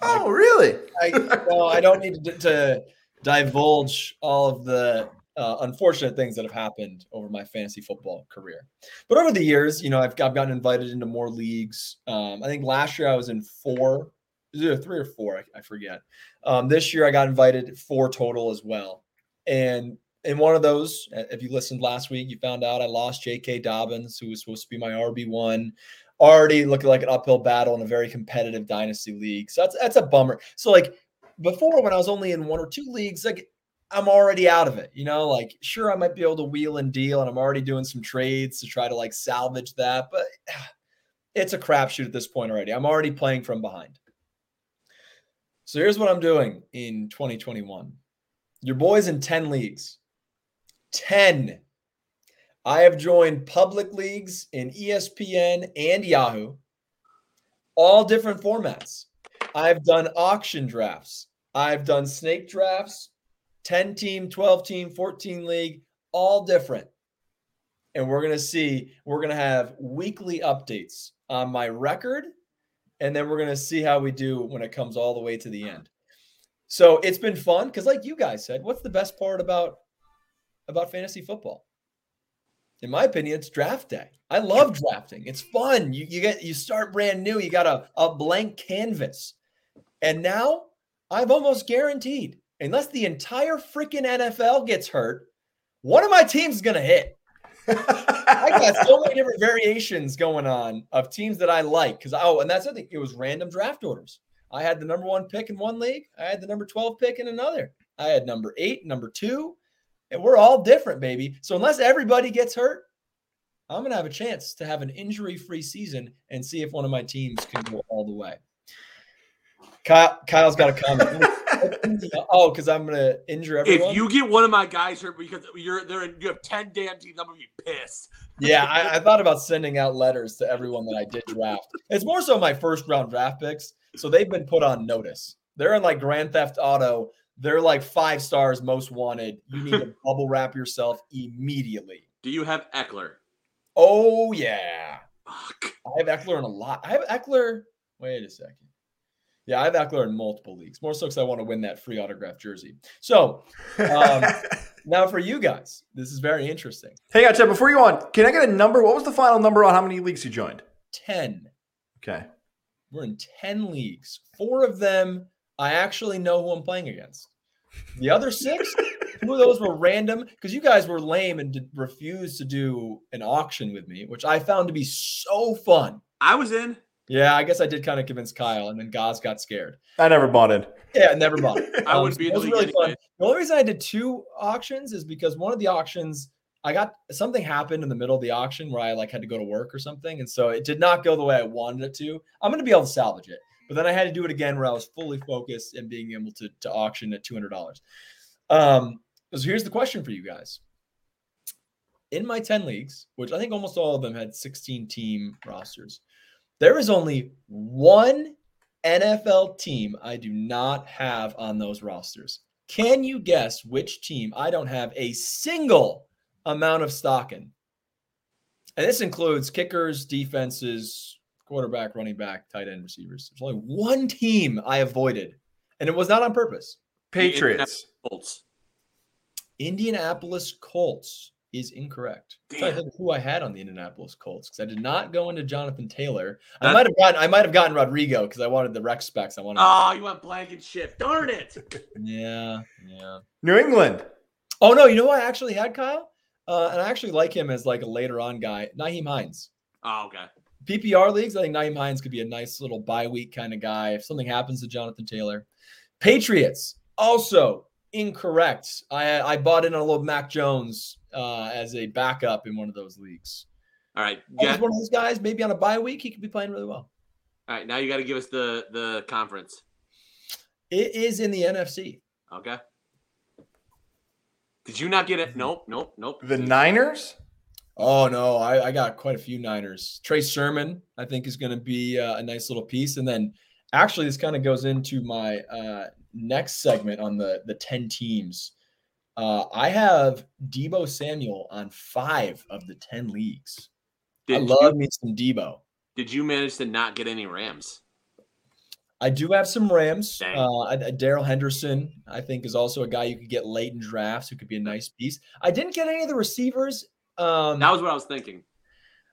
Oh, really? I no, I don't need to, to divulge all of the uh, unfortunate things that have happened over my fantasy football career. But over the years, you know, I've, I've gotten invited into more leagues. Um, I think last year I was in four, is it three or four? I, I forget. Um, this year I got invited four total as well. And in one of those, uh, if you listened last week, you found out I lost J.K. Dobbins, who was supposed to be my RB one. Already looking like an uphill battle in a very competitive dynasty league. So that's that's a bummer. So like before, when I was only in one or two leagues, like I'm already out of it. You know, like sure I might be able to wheel and deal, and I'm already doing some trades to try to like salvage that, but it's a crapshoot at this point already. I'm already playing from behind. So here's what I'm doing in 2021. Your boy's in 10 leagues. 10. I have joined public leagues in ESPN and Yahoo, all different formats. I've done auction drafts. I've done snake drafts, 10 team, 12 team, 14 league, all different. And we're going to see, we're going to have weekly updates on my record. And then we're going to see how we do when it comes all the way to the end. So it's been fun because, like you guys said, what's the best part about about fantasy football? in my opinion, it's draft day. I love drafting. It's fun. You you get you start brand new. You got a, a blank canvas. And now I've almost guaranteed, unless the entire freaking NFL gets hurt, one of my teams is gonna hit. I got so many different variations going on of teams that I like. Because oh, and that's the thing, it was random draft orders. I had the number one pick in one league. I had the number 12 pick in another. I had number eight, number two, and we're all different, baby. So unless everybody gets hurt, I'm gonna have a chance to have an injury-free season and see if one of my teams can go all the way. Kyle, Kyle's got a comment. oh, because I'm gonna injure everyone. If you get one of my guys hurt because you're there, you have ten damn teams. I'm gonna be pissed. yeah, I, I, thought about sending out letters to everyone that I did draft. It's more so my first round draft picks, so they've been put on notice. They're in like Grand Theft Auto. They're like five stars, most wanted. You need to bubble wrap yourself immediately. Do you have Ekeler? Oh yeah, Fuck. I have Ekeler in a lot. I have Ekeler. Wait a second. Yeah, I have Ekeler in multiple leagues. More so because I want to win that free autograph jersey. So um, now for you guys, this is very interesting. Hang on, Chad. Before you go on, can I get a number? What was the final number on how many leagues you joined? Ten. Okay. We're in ten leagues. Four of them, I actually know who I'm playing against. The other six, two of those were random because you guys were lame and did, refused to do an auction with me, which I found to be so fun. I was in. Yeah, I guess I did kind of convince Kyle, and then Gaz got scared. I never bought in. Yeah, never bought it. I Um, wouldn't so be it the was league really fun. anyway. The only reason I did two auctions is because one of the auctions I got something happened in the middle of the auction where I like had to go to work or something, and so it did not go the way I wanted it to. I'm going to be able to salvage it, but then I had to do it again where I was fully focused and being able to to auction at two hundred dollars. Um, so here's the question for you guys. In my 10 leagues, which I think almost all of them had 16 team rosters, there is only one NFL team I do not have on those rosters. Can you guess which team I don't have a single amount of stock in? And this includes kickers, defenses, quarterback, running back, tight end, receivers. There's only one team I avoided, and it was not on purpose. Patriots. Colts. Indianapolis Colts is incorrect. I'm trying to Damn. think who I had on the Indianapolis Colts because I did not go into Jonathan Taylor. I might have gotten I might have gotten Rodrigo because I wanted the rec specs. I wanted. Oh, you went blank and shift. Darn it. Yeah, yeah. New England. Oh no, you know what I actually had Kyle, uh, and I actually like him as like a later on guy. Nyheim Hines. Oh, okay. PPR leagues, I think Nyheim Hines could be a nice little bye week kind of guy if something happens to Jonathan Taylor. Patriots, also incorrect. I I bought in a little Mac Jones uh, as a backup in one of those leagues. All right. He's Yeah. one of those guys, maybe on a bye week, he could be playing really well. All right. Now you got to give us the the conference. It is in the NFC. Okay. Did you not get it? Nope. Nope. Nope. The Niners. Oh no, I, I got quite a few Niners. Trey Sermon, I think, is going to be uh, a nice little piece. And then, actually, this kind of goes into my uh, next segment on the the ten teams. Uh, I have Deebo Samuel on five of the ten leagues. I Did love you, me some Deebo. did you manage to not get any Rams? I do have some Rams. Uh, I- I- Darrell Henderson, I think, is also a guy you could get late in drafts who could be a nice piece. I didn't get any of the receivers. Um, That was what I was thinking.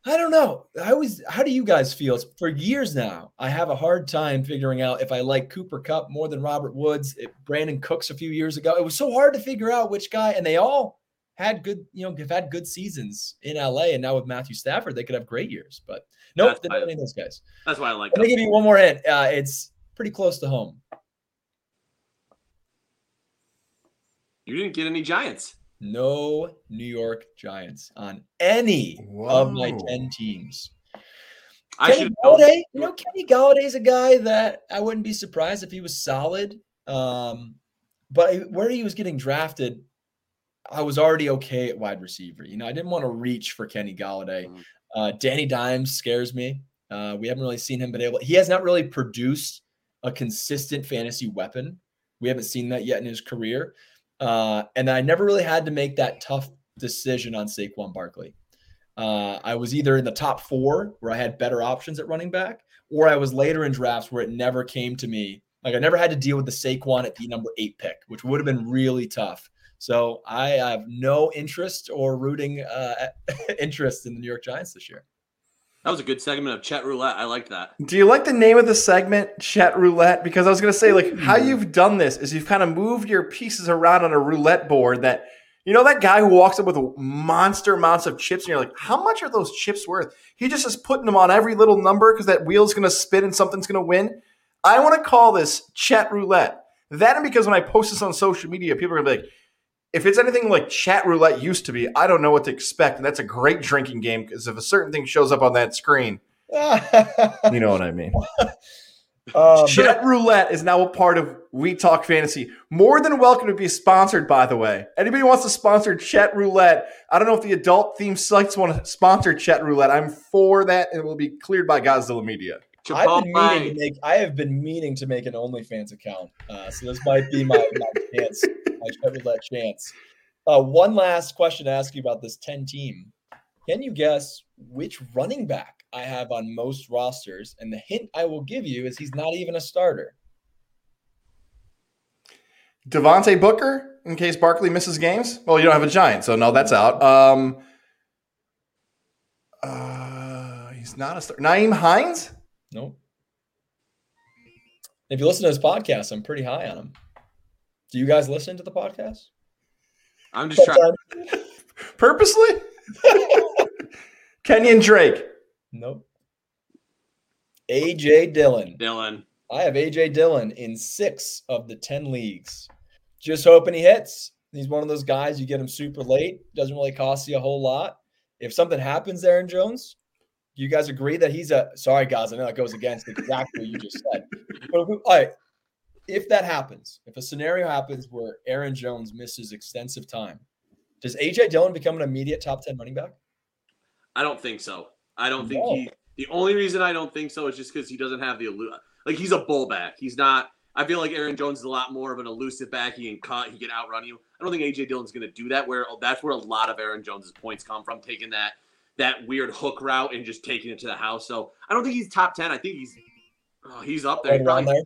I don't know. I always, how do you guys feel? For years now, I have a hard time figuring out if I like Cooper Kupp more than Robert Woods, if Brandin Cooks a few years ago. It was so hard to figure out which guy, and they all had good, you know, have had good seasons in LA. And now with Matthew Stafford, they could have great years. But nope, That's didn't why- any of those guys. That's why I like Let me give you one more hint. Uh, it's pretty close to home. You didn't get any Giants. No New York Giants on any of my 10 teams. I Kenny should know. Golladay, you know, Kenny Golladay's a guy that I wouldn't be surprised if he was solid. Um, but where he was getting drafted, I was already okay at wide receiver. You know, I didn't want to reach for Kenny Golladay. Mhm. Uh, Danny Dimes scares me. Uh, we haven't really seen him been able. He has not really produced a consistent fantasy weapon. We haven't seen that yet in his career. Uh, and I never really had to make that tough decision on Saquon Barkley. Uh, I was either in the top four where I had better options at running back, or I was later in drafts where it never came to me. Like I never had to deal with the Saquon at the number eight pick, which would have been really tough. So I have no interest or rooting uh, interest in the New York Giants this year. That was a good segment of chat roulette. I liked that. Do you like the name of the segment, Chat Roulette? Because I was going to say, like, how mm. you've done this is you've kind of moved your pieces around on a roulette board that, you know, that guy who walks up with monster amounts of chips and you're like, how much are those chips worth? He just is putting them on every little number because that wheel's going to spin and something's going to win. I want to call this Chat Roulette. That and because when I post this on social media, people are going to be like, if it's anything like chat roulette used to be, I don't know what to expect. And that's a great drinking game because if a certain thing shows up on that screen, you know what I mean. Um, chat roulette is now a part of We Talk Fantasy. More than welcome to be sponsored, by the way. Anybody wants to sponsor chat roulette? I don't know if the adult theme sites want to sponsor chat roulette. I'm for that, and it will be cleared by Godzilla Media. I've been meaning to make. I have been meaning to make an OnlyFans account, uh, so this might be my, my chance. I should that chance. Uh, one last question to ask you about this ten team. Can you guess which running back I have on most rosters? And the hint I will give you is he's not even a starter. Devontae Booker, in case Barkley misses games. Well, you don't have a giant, so no, that's out. Um, uh, he's not a starter. Nyheim Hines. Nope. If you listen to his podcast, I'm pretty high on him. Do you guys listen to the podcast? I'm just trying. Purposely? Kenyan Drake. Nope. AJ Dillon. Dillon. I have AJ Dillon in six of the 10 leagues. Just hoping he hits. He's one of those guys you get him super late, doesn't really cost you a whole lot. If something happens, Aaron Jones, you guys agree that he's a sorry guys? I know that goes against exactly what you just said. But if, all right, if that happens, if a scenario happens where Aaron Jones misses extensive time, does AJ Dillon become an immediate top 10 running back? I don't think so. I don't think he the only reason I don't think so is just because he doesn't have the like he's a bull back. He's not I feel like Aaron Jones is a lot more of an elusive back. He can cut, he can outrun you. I don't think AJ Dillon's gonna do that where that's where a lot of Aaron Jones's points come from, taking that that weird hook route and just taking it to the house. So I don't think he's top ten. I think he's oh, he's up there. Probably, there.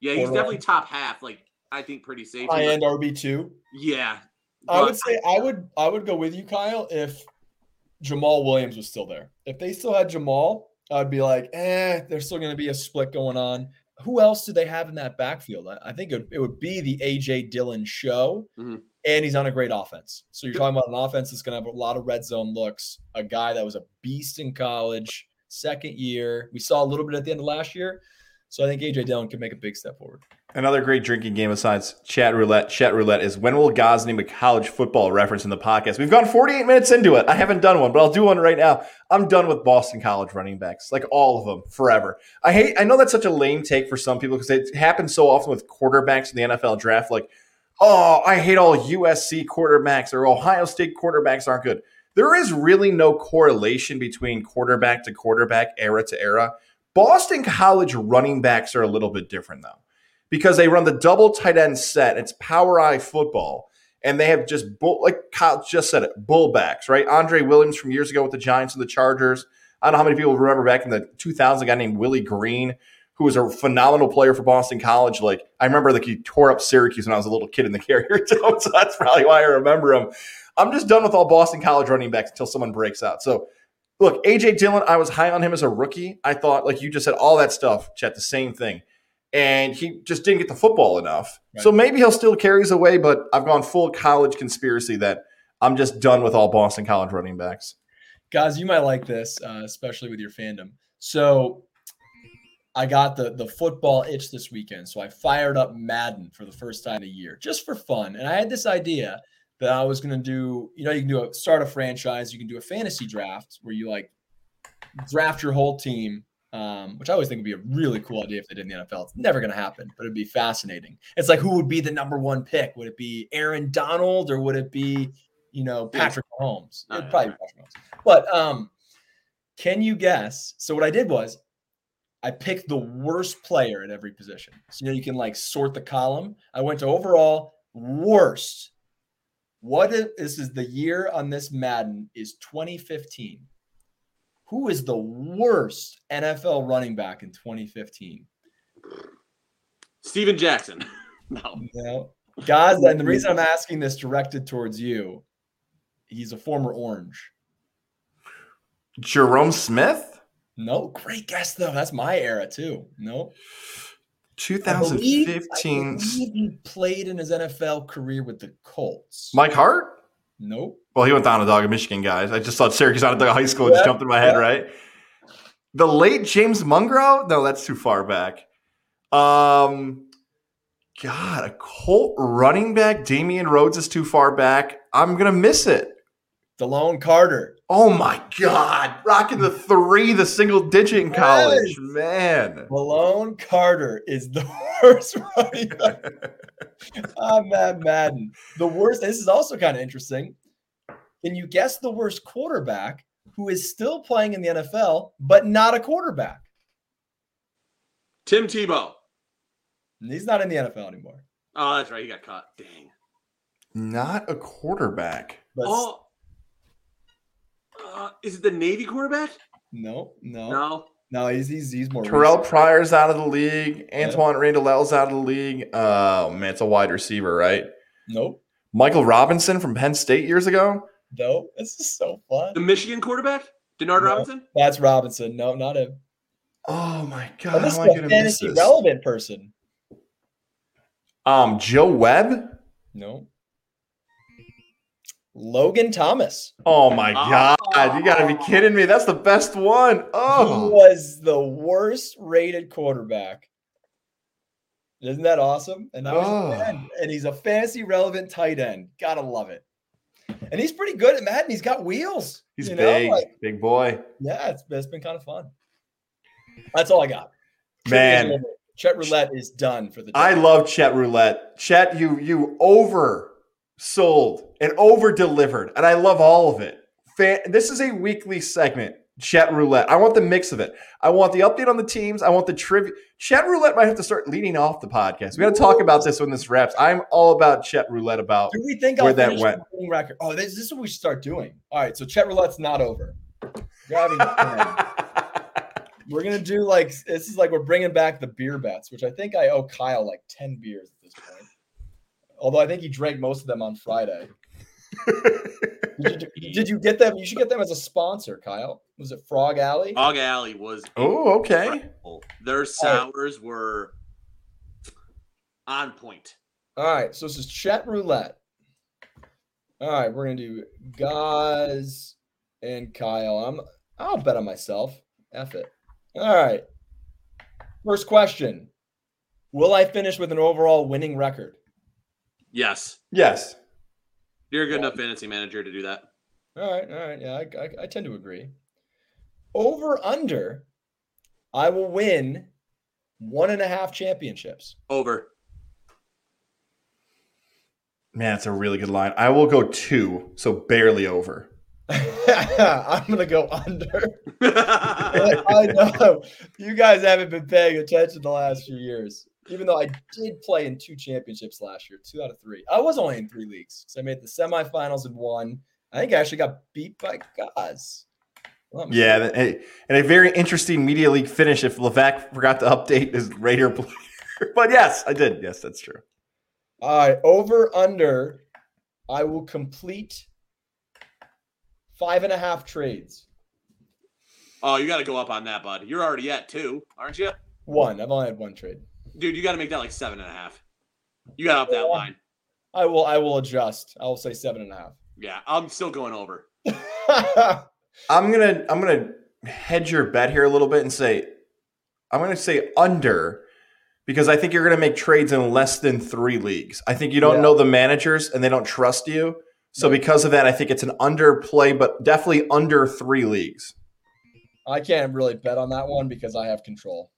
Yeah, he's definitely top half. Like I think pretty safe. High end RB two. Yeah, I would say I would I would go with you, Kyle, if Jamaal Williams was still there. If they still had Jamaal, I'd be like, eh, there's still going to be a split going on. Who else do they have in that backfield? I, I think it, it, would be the AJ Dillon show. Mm-hmm and he's on a great offense. So you're talking about an offense that's going to have a lot of red zone looks. A guy that was a beast in college, second year. We saw a little bit at the end of last year. So I think AJ Dillon can make a big step forward. Another great drinking game besides chat roulette. Chat roulette is when will Gaz name a college football reference in the podcast? We've gone 48 minutes into it. I haven't done one, but I'll do one right now. I'm done with Boston College running backs, like all of them, forever. I hate. I know that's such a lame take for some people because it happens so often with quarterbacks in the NFL draft. Like oh, I hate all USC quarterbacks or Ohio State quarterbacks aren't good. There is really no correlation between quarterback to quarterback, era to era. Boston College running backs are a little bit different though, because they run the double tight end set. It's power eye football, and they have just bull, like Kyle just said it, bullbacks, right? Andre Williams from years ago with the Giants and the Chargers. I don't know how many people remember back in the 2000, a guy named Willie Green who was a phenomenal player for Boston College. Like I remember, like he tore up Syracuse when I was a little kid in the Carrier Dome, so that's probably why I remember him. I'm just done with all Boston College running backs until someone breaks out. So, look, AJ Dillon, I was high on him as a rookie. I thought, like you just said, all that stuff, Chet, the same thing. And he just didn't get the football enough. Right. So maybe he'll still carry his away, but I've gone full college conspiracy that I'm just done with all Boston College running backs. Guys, you might like this, uh, especially with your fandom. So I got the the football itch this weekend, so I fired up Madden for the first time in a year, just for fun. And I had this idea that I was going to do. You know, you can do a start a franchise, you can do a fantasy draft where you like draft your whole team, um, which I always think would be a really cool idea if they did in the NFL. It's never going to happen, but it'd be fascinating. It's like who would be the number one pick? Would it be Aaron Donald or would it be you know Patrick Mahomes? It'd probably be Patrick Mahomes. But um, can you guess? So what I did was I picked the worst player at every position. So you know you can like sort the column. I went to overall worst. What if this is the year on this Madden is 2015. Who is the worst NFL running back in 2015? Steven Jackson. No. No. Guys, and the reason I'm asking this directed towards you, he's a former Orange. Jerome Smith, No, great guess though. That's my era too. No, I believe- I 2015. believe he played in his NFL career with the Colts. Mike Hart. Nope. Well, he went down to Dog of Michigan, guys. I just thought Syracuse out of the high school. It just jumped in my head, right? The late James Mungro? No, that's too far back. Um, God, a Colt running back. Damian Rhodes is too far back. I'm gonna miss it. Delone Carter. Oh my God, rocking the three, the single digit in college, Yes. man. Malone Carter is the worst running back. Ah, I'm Matt Madden. The worst. This is also kind of interesting. Can you guess the worst quarterback who is still playing in the NFL but not a quarterback? Tim Tebow. He's not in the NFL anymore. Oh, that's right. He got caught. Dang. Not a quarterback. But Oh. Uh, is it the Navy quarterback? no, no, No. no. He's he's he's more. Terrell recent. Pryor's out of the league. Antoine Randall's out of the league. Oh man, it's a wide receiver, right? Nope. Michael Robinson from Penn State years ago. Nope. This is so fun. The Michigan quarterback? Denard No. Robinson? That's Robinson. No, not him. Oh my Oh, god, this how is am I a gonna miss fantasy relevant person. Um, Joe Webb. No. Logan Thomas. Oh my Oh. god, you gotta be kidding me! That's the best one. He Oh, was the worst rated quarterback. Isn't that awesome? And now he's Oh. a tight and he's a fantasy relevant tight end. Gotta love it. And he's pretty good at Madden. He's got wheels. he's you know, big, like- big boy. yeah, it's, it's been kind of fun. That's all I got. Man. Chet Roulette is done for the day. I love Chet Roulette. Chet, you you over sold and over delivered, and I love all of it. Fan, this is a weekly segment. Chet Roulette. I want the mix of it. I want the update on the teams. I want the trivia. Chet Roulette might have to start leading off the podcast. We got to talk about this when this wraps. I'm all about Chet Roulette. About Do we think where I'll that went. record? Oh, this, this is what we should start doing. All right, so Chet Roulette's not over. We're having fun. We're gonna do like this is like we're bringing back the beer bets, which I think I owe Kyle like ten beers at this point. Although I think he drank most of them on Friday. Did you, did you get them? You should get them as a sponsor, Kyle. Was it Frog Alley? Hog Alley was oh, okay. incredible. Their sours were on point. All right, so this is Chet Roulette. All right, we're gonna do Gaz and Kyle. I'm I'll bet on myself. F it. All right. First question. Will I finish with an overall winning record? Yes. Yes. You're a good enough fantasy manager to do that. All right, all right. Yeah, I, I, I tend to agree. Over under, I will win one and a half championships. Over. Man, it's a really good line. I will go two, so barely over. I'm gonna go under. I know you guys haven't been paying attention the last few years. Even though I did play in two championships last year, two out of three. I was only in three leagues. So I made the semifinals in one. I think I actually got beat by Gaz. Well, Yeah, sure. that- and and a very interesting media league finish. If Levac forgot to update his Raider player, but yes, I did. Yes, that's true. All right. Over under. I will complete five and a half trades. oh, you got to go up on that, bud. You're already at two, aren't you? One. I've only had one trade. Dude, you got to make that like seven and a half. You got up that Yeah. line. I will. I will adjust. I will say seven and a half. Yeah, I'm still going over. I'm gonna I'm gonna hedge your bet here a little bit and say I'm gonna say under because I think you're gonna make trades in less than three leagues. I think you don't Yeah. know the managers and they don't trust you. So because of that, I think it's an under play, but definitely under three leagues. I can't really bet on that one because I have control.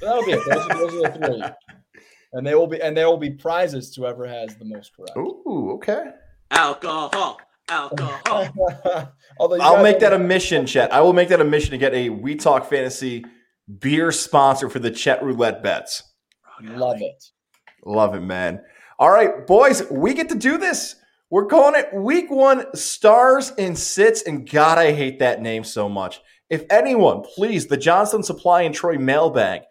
But that'll be it. Those, are- those are the three, and they will be and there will be prizes to whoever has the most correct. Ooh, okay. Alcohol. Alcohol. I'll make that a mission, Chet. I will make that a mission to get a We Talk Fantasy beer sponsor for the Chet Roulette bets. love it. Love it, man. All right, boys, we get to do this. We're calling it week one stars and sits. And God, I hate that name so much. If anyone, please, the Johnstone Supply and Troy mailbag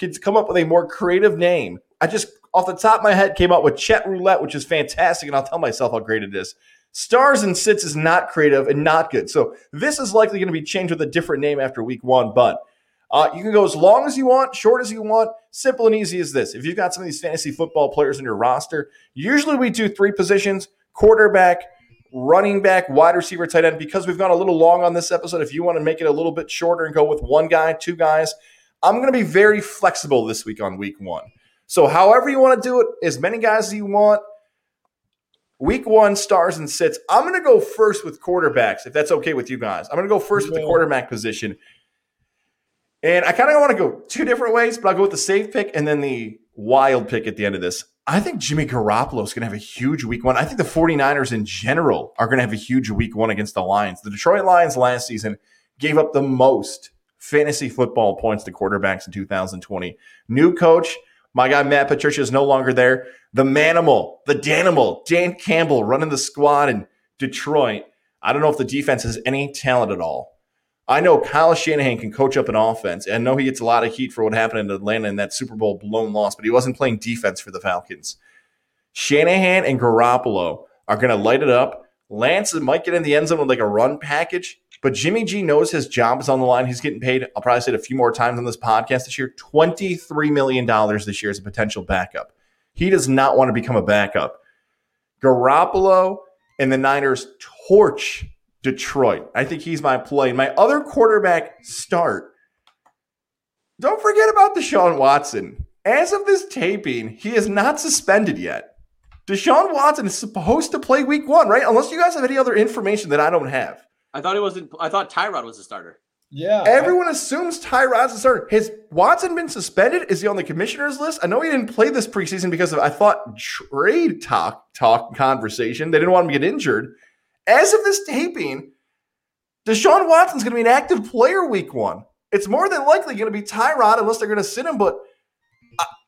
could come up with a more creative name. I just off the top of my head came up with Chet Roulette, which is fantastic, and I'll tell myself how great it is. Stars and Sits is not creative and not good. So this is likely going to be changed with a different name after week one, but uh, you can go as long as you want, short as you want. Simple and easy as this. If you've got some of these fantasy football players in your roster, usually we do three positions quarterback, running back, wide receiver, tight end. Because we've gone a little long on this episode, if you want to make it a little bit shorter and go with one guy, two guys, I'm going to be very flexible this week on week one. So, however you want to do it, as many guys as you want. Week one, stars and sits. I'm going to go first with quarterbacks, if that's okay with you guys. I'm going to go first yeah. with the quarterback position. And I kind of want to go two different ways, but I'll go with the safe pick and then the wild pick at the end of this. I think Jimmy Garoppolo is going to have a huge week one. I think the 49ers in general are going to have a huge week one against the Lions. The Detroit Lions last season gave up the most fantasy football points to quarterbacks in 2020. New coach, my guy Matt Patricia is no longer there. The Manimal, the Danimal, Dan Campbell running the squad in Detroit. I don't know if the defense has any talent at all. I know Kyle Shanahan can coach up an offense. I know he gets a lot of heat for what happened in Atlanta in that Super Bowl blown loss, but he wasn't playing defense for the Falcons. Shanahan and Garoppolo are going to light it up. Lance might get in the end zone with like a run package, but Jimmy G knows his job is on the line. He's getting paid. I'll probably say it a few more times on this podcast this year $23 million this year as a potential backup. He does not want to become a backup. Garoppolo and the Niners torch Detroit. I think he's my play. My other quarterback start. Don't forget about Deshaun Watson. As of this taping, he is not suspended yet. Deshaun Watson is supposed to play week one, right? Unless you guys have any other information that I don't have. I thought it wasn't. I thought Tyrod was the starter. Yeah. Everyone I, assumes Tyrod's the starter. Has Watson been suspended? Is he on the commissioner's list? I know he didn't play this preseason because of I thought trade talk talk conversation. They didn't want him to get injured. As of this taping, Deshaun Watson's going to be an active player week one. It's more than likely going to be Tyrod unless they're going to sit him. But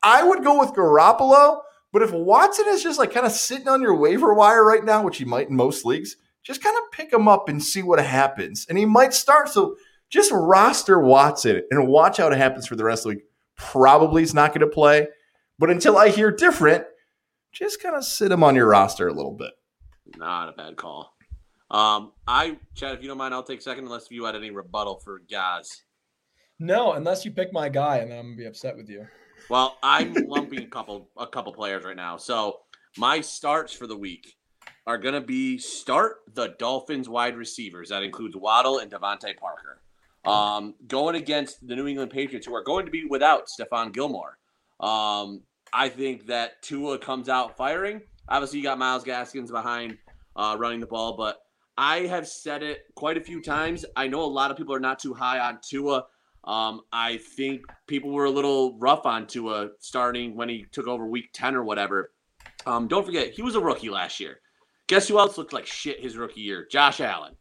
I would go with Garoppolo. But if Watson is just like kind of sitting on your waiver wire right now, which he might in most leagues, just kind of pick him up and see what happens. And he might start. So just roster Watson and watch how it happens for the rest of the week. Probably he's not going to play. But until I hear different, just kind of sit him on your roster a little bit. Not a bad call. Um, I, Chad, if you don't mind, I'll take second unless you had any rebuttal for Gaz. No, unless you pick my guy, and then I'm gonna be upset with you. Well, I'm lumping a couple a couple players right now. So my starts for the week are gonna be start the Dolphins wide receivers. That includes Waddle and DeVante Parker. Um, going against the New England Patriots, who are going to be without Stephon Gilmore. Um, I think that Tua comes out firing. Obviously, you got Myles Gaskins behind uh, running the ball, but I have said it quite a few times. I know a lot of people are not too high on Tua. Um, I think people were a little rough on Tua starting when he took over week 10 or whatever. Um, don't forget, he was a rookie last year. Guess who else looked like shit his rookie year? Josh Allen.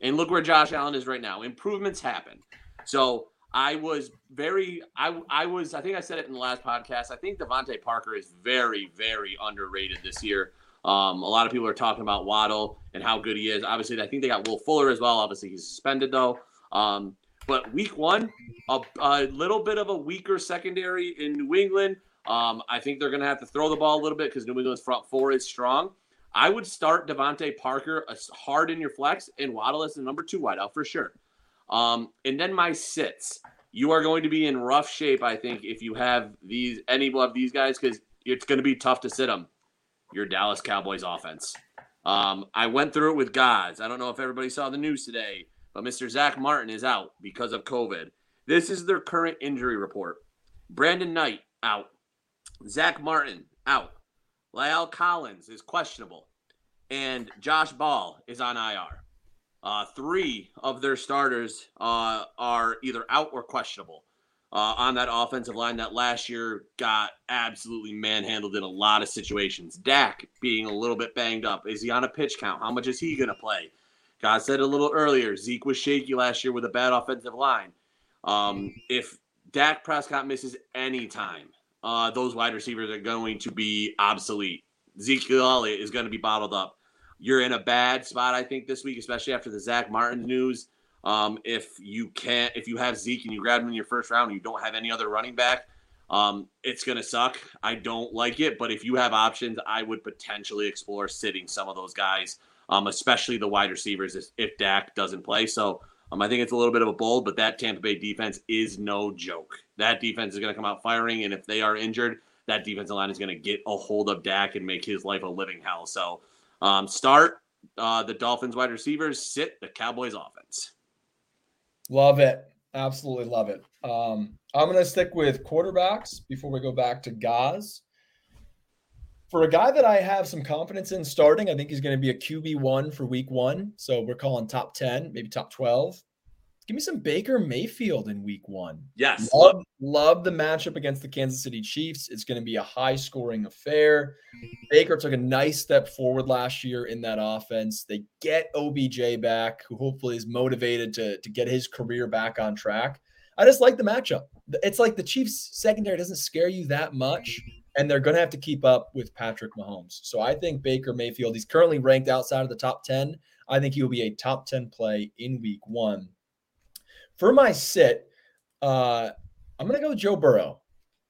And look where Josh Allen is right now. Improvements happen. So I was very, I, I was, I think I said it in the last podcast. I think DeVante Parker is very, very underrated this year. Um, a lot of people are talking about Waddle and how good he is. Obviously, I think they got Will Fuller as well. Obviously, he's suspended though. Um, but week one, a, a, little bit of a weaker secondary in New England. Um, I think they're going to have to throw the ball a little bit because New England's front four is strong. I would start DeVante Parker hard in your flex and Waddle as the number two wideout for sure. Um, and then my sits. You are going to be in rough shape, I think, if you have these any of these guys because it's going to be tough to sit them your Dallas Cowboys offense. Um, I went through it with guys. I don't know if everybody saw the news today, but Mr. Zack Martin is out because of COVID. This is their current injury report. Brandon Knight out. Zack Martin out. La'el Collins is questionable. And Josh Ball is on IR. Uh, three of their starters uh, are either out or questionable uh, on that offensive line that last year got absolutely manhandled in a lot of situations. Dak being a little bit banged up. Is he on a pitch count? How much is he going to play? God said a little earlier, Zeke was shaky last year with a bad offensive line. Um, if Dak Prescott misses any time, uh, those wide receivers are going to be obsolete. Zeke Elliott is going to be bottled up. You're in a bad spot, I think, this week, especially after the Zack Martin news. Um, if you can't, if you have Zeke and you grab him in your first round and you don't have any other running back, Um, it's going to suck. I don't like it, but if you have options, I would potentially explore sitting some of those guys, um, especially the wide receivers if, if Dak doesn't play. So um, I think it's a little bit of a bold, but that Tampa Bay defense is no joke. That defense is going to come out firing, and if they are injured, that defensive line is going to get a hold of Dak and make his life a living hell. So um, start uh, the Dolphins wide receivers, sit the Cowboys offense. Love it. Absolutely love it. Um, I'm going to stick with quarterbacks before we go back to Gaz. For a guy that I have some confidence in starting, I think he's going to be a QB1 for week one. So we're calling top 10, maybe top 12. Give me some Baker Mayfield in week one. Yes. Love, love the matchup against the Kansas City Chiefs. It's going to be a high scoring affair. Baker took a nice step forward last year in that offense. They get OBJ back, who hopefully is motivated to, to get his career back on track. I just like the matchup. It's like the Chiefs secondary doesn't scare you that much, and they're going to have to keep up with Patrick Mahomes. So I think Baker Mayfield, he's currently ranked outside of the top 10. I think he will be a top 10 play in week one. For my sit, uh, I'm going to go Joe Burrow.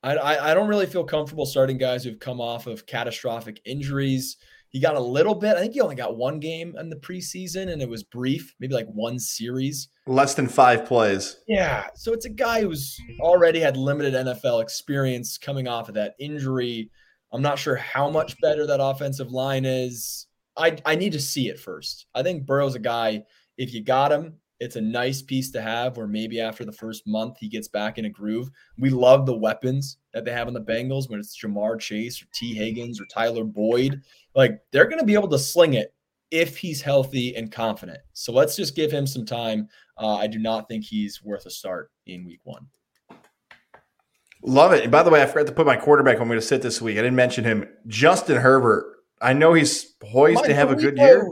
I, I, I don't really feel comfortable starting guys who've come off of catastrophic injuries. He got a little bit. I think he only got one game in the preseason, and it was brief, maybe like one series. Less than five plays. Yeah. So it's a guy who's already had limited NFL experience coming off of that injury. I'm not sure how much better that offensive line is. I, I need to see it first. I think Burrow's a guy, if you got him, it's a nice piece to have where maybe after the first month he gets back in a groove. We love the weapons that they have on the Bengals when it's Ja'Marr Chase or Tee Higgins or Tyler Boyd. Like they're going to be able to sling it if he's healthy and confident. So let's just give him some time. Uh, I do not think he's worth a start in week one. Love it. And by the way, I forgot to put my quarterback I'm going to sit this week. I didn't mention him. Justin Herbert. I know he's poised to have a good year.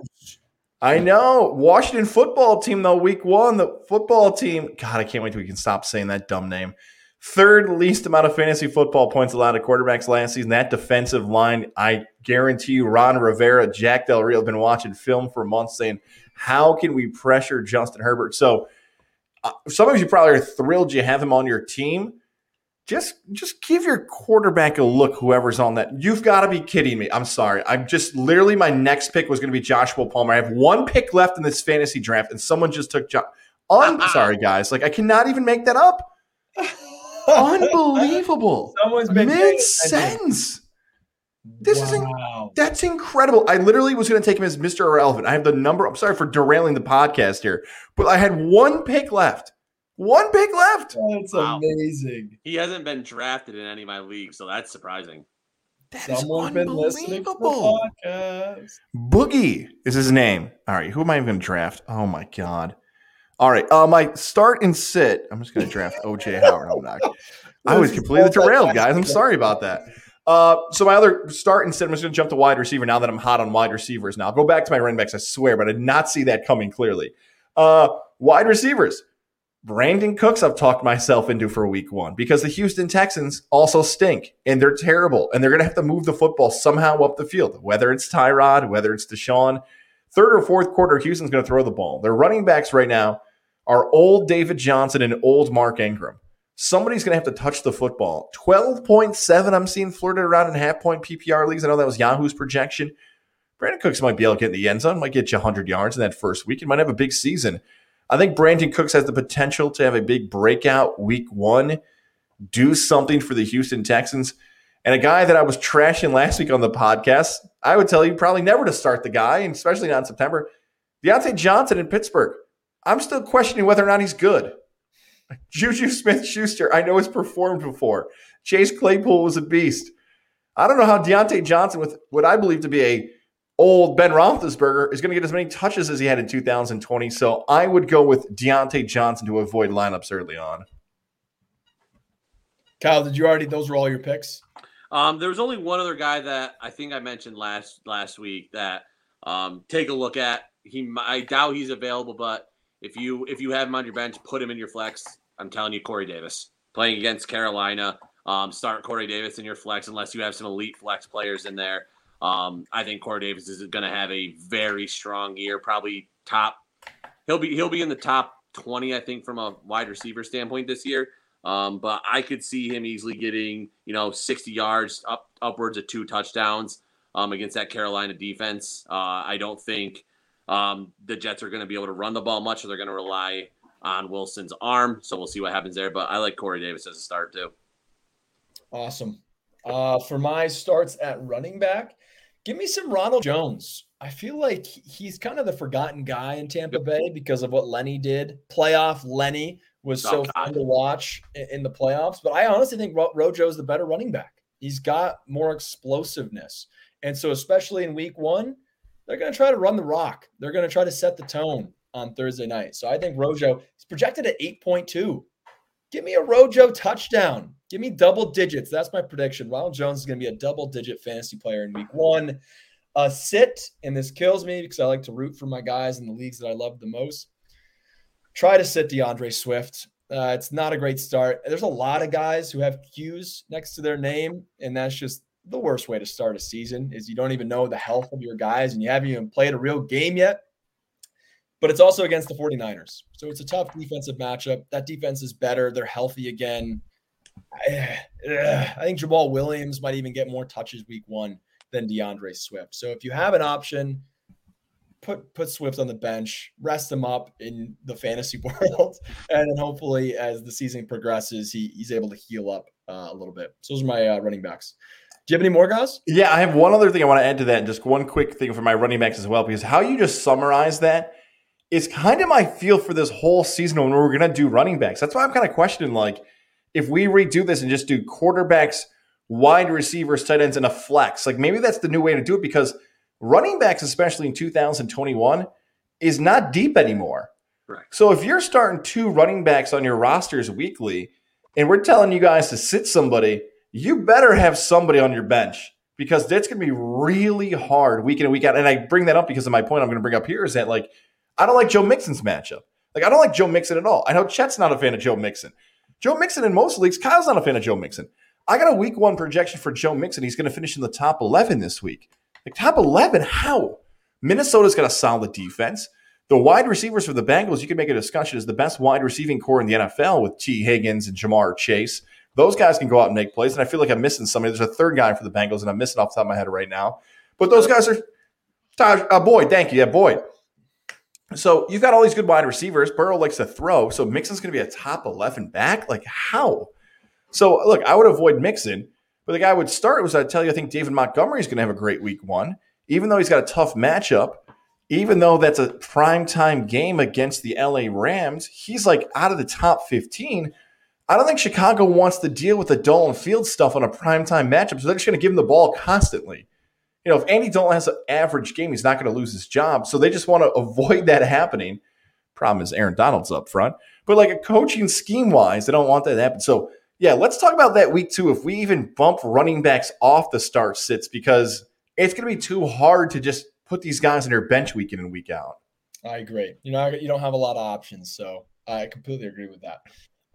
I know. Washington football team, though, week one, the football team. God, I can't wait till we can stop saying that dumb name. Third least amount of fantasy football points allowed to quarterbacks last season. That defensive line, I guarantee you, Ron Rivera, Jack Del Rio have been watching film for months saying, how can we pressure Justin Herbert? So uh, some of you probably are thrilled you have him on your team just just give your quarterback a look whoever's on that you've got to be kidding me i'm sorry i'm just literally my next pick was going to be joshua palmer i have one pick left in this fantasy draft and someone just took jo- i'm sorry guys like i cannot even make that up unbelievable someone's been makes sense this wow. is that's incredible. I literally was going to take him as Mr. Irrelevant. I have the number. I'm sorry for derailing the podcast here, but I had one pick left one pick left. That's wow. amazing. He hasn't been drafted in any of my leagues, so that's surprising. That Someone's been listening to the podcast. Boogie is his name. All right, who am I even going to draft? Oh my god! All right, uh, my start and sit. I'm just going to draft OJ Howard. I'm not. I was completely derailed, guys. I'm sorry about that. Uh, so my other start and sit. I'm just going to jump to wide receiver now that I'm hot on wide receivers. Now I'll go back to my running backs. I swear, but I did not see that coming clearly. Uh, wide receivers. Brandin Cooks, I've talked myself into for week one because the Houston Texans also stink and they're terrible and they're going to have to move the football somehow up the field, whether it's Tyrod, whether it's Deshaun. Third or fourth quarter, Houston's going to throw the ball. Their running backs right now are old David Johnson and old Mark Ingram. Somebody's going to have to touch the football. 12.7, I'm seeing flirted around in half point PPR leagues. I know that was Yahoo's projection. Brandin Cooks might be able to get in the end zone, might get you 100 yards in that first week. He might have a big season. I think Brandin Cooks has the potential to have a big breakout week one, do something for the Houston Texans. And a guy that I was trashing last week on the podcast, I would tell you probably never to start the guy, and especially not in September. Diontae Johnson in Pittsburgh. I'm still questioning whether or not he's good. Juju Smith Schuster, I know has performed before. Chase Claypool was a beast. I don't know how Diontae Johnson, with what I believe to be a old Ben Roethlisberger is going to get as many touches as he had in 2020. So I would go with Diontae Johnson to avoid lineups early on. Kyle, did you already? Those were all your picks. Um, there was only one other guy that I think I mentioned last last week that um, take a look at. He, I doubt he's available, but if you if you have him on your bench, put him in your flex. I'm telling you, Corey Davis playing against Carolina. Um, start Corey Davis in your flex unless you have some elite flex players in there. Um, I think Corey Davis is going to have a very strong year, probably top. He'll be he'll be in the top twenty, I think, from a wide receiver standpoint this year. Um, but I could see him easily getting, you know, 60 yards up upwards of two touchdowns um, against that Carolina defense. Uh, I don't think um, the Jets are going to be able to run the ball much, they're going to rely on Wilson's arm. So we'll see what happens there. But I like Corey Davis as a start too. Awesome. Uh, for my starts at running back, give me some Ronald Jones. I feel like he's kind of the forgotten guy in Tampa Bay because of what Lenny did. Playoff Lenny was oh, so oh, fun to watch in the playoffs. But I honestly think Ro- Rojo is the better running back. He's got more explosiveness. And so, especially in week one, they're going to try to run the rock. They're going to try to set the tone on Thursday night. So I think Rojo is projected at 8.2. Give me a Rojo touchdown. Give me double digits. That's my prediction. Ronald Jones is going to be a double digit fantasy player in week one. A sit, and this kills me because I like to root for my guys in the leagues that I love the most. Try to sit DeAndre Swift. Uh, it's not a great start. There's a lot of guys who have Q's next to their name, and that's just the worst way to start a season. Is you don't even know the health of your guys, and you haven't even played a real game yet. But it's also against the 49ers, so it's a tough defensive matchup. That defense is better. They're healthy again. I, I think Jamaal Williams might even get more touches week one than DeAndre Swift. So if you have an option, put put Swift on the bench, rest him up in the fantasy world, and then hopefully as the season progresses, he, he's able to heal up uh, a little bit. So those are my uh, running backs. Do you have any more guys? Yeah, I have one other thing I want to add to that, just one quick thing for my running backs as well, because how you just summarize that is kind of my feel for this whole season when we're going to do running backs. That's why I'm kind of questioning, like, if we redo this and just do quarterbacks, wide receivers, tight ends, and a flex, like maybe that's the new way to do it because running backs, especially in 2021, is not deep anymore. Right. So if you're starting two running backs on your rosters weekly, and we're telling you guys to sit somebody, you better have somebody on your bench because that's going to be really hard week in and week out. And I bring that up because of my point I'm going to bring up here is that like I don't like Joe Mixon's matchup. Like I don't like Joe Mixon at all. I know Chet's not a fan of Joe Mixon. Joe Mixon in most leagues, Kyle's not a fan of Joe Mixon. I got a week one projection for Joe Mixon. He's going to finish in the top 11 this week. Like top 11, how? Minnesota's got a solid defense. The wide receivers for the Bengals, you can make a discussion, is the best wide receiving core in the NFL with Tee Higgins and Ja'Marr Chase. Those guys can go out and make plays. And I feel like I'm missing somebody. There's a third guy for the Bengals, and I'm missing off the top of my head right now. But those guys are Taj, uh, Boyd. Thank you. Yeah, Boyd. So you've got all these good wide receivers. Burrow likes to throw. So Mixon's going to be a top 11 back? Like, how? So look, I would avoid Mixon. But the guy I would start was I tell you, I think David Montgomery is going to have a great week one, even though he's got a tough matchup. Even though that's a prime time game against the LA Rams, he's like out of the top 15. I don't think Chicago wants to deal with the Dolan Field stuff on a prime time matchup, so they're just going to give him the ball constantly. You know, if Andy Dalton has an average game, he's not going to lose his job. So they just want to avoid that happening. Problem is, Aaron Donald's up front, but like a coaching scheme wise, they don't want that to happen. So yeah, let's talk about that week two. If we even bump running backs off the start sits, because it's going to be too hard to just put these guys in their bench week in and week out. I agree. You know, you don't have a lot of options, so I completely agree with that.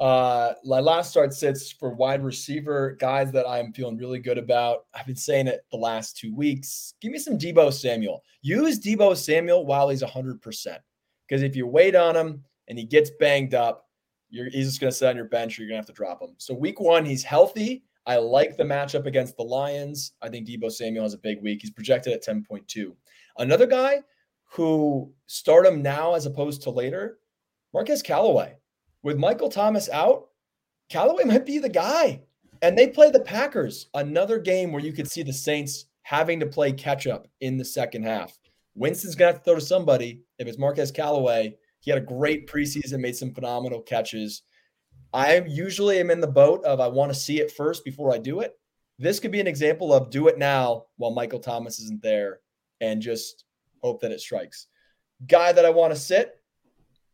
Uh, my last start sits for wide receiver guys that I'm feeling really good about. I've been saying it the last two weeks. Give me some Deebo Samuel. Use Deebo Samuel while he's 100%. Because if you wait on him and he gets banged up, you're, he's just going to sit on your bench. Or you're going to have to drop him. So week one, he's healthy. I like the matchup against the Lions. I think Deebo Samuel has a big week. He's projected at 10.2. Another guy who start him now as opposed to later, Marquez Callaway. With Michael Thomas out, Callaway might be the guy. And they play the Packers, another game where you could see the Saints having to play catch up in the second half. Winston's going to have to throw to somebody. If it's Marquez Callaway, he had a great preseason, made some phenomenal catches. I usually am in the boat of I want to see it first before I do it. This could be an example of do it now while Michael Thomas isn't there and just hope that it strikes. Guy that I want to sit,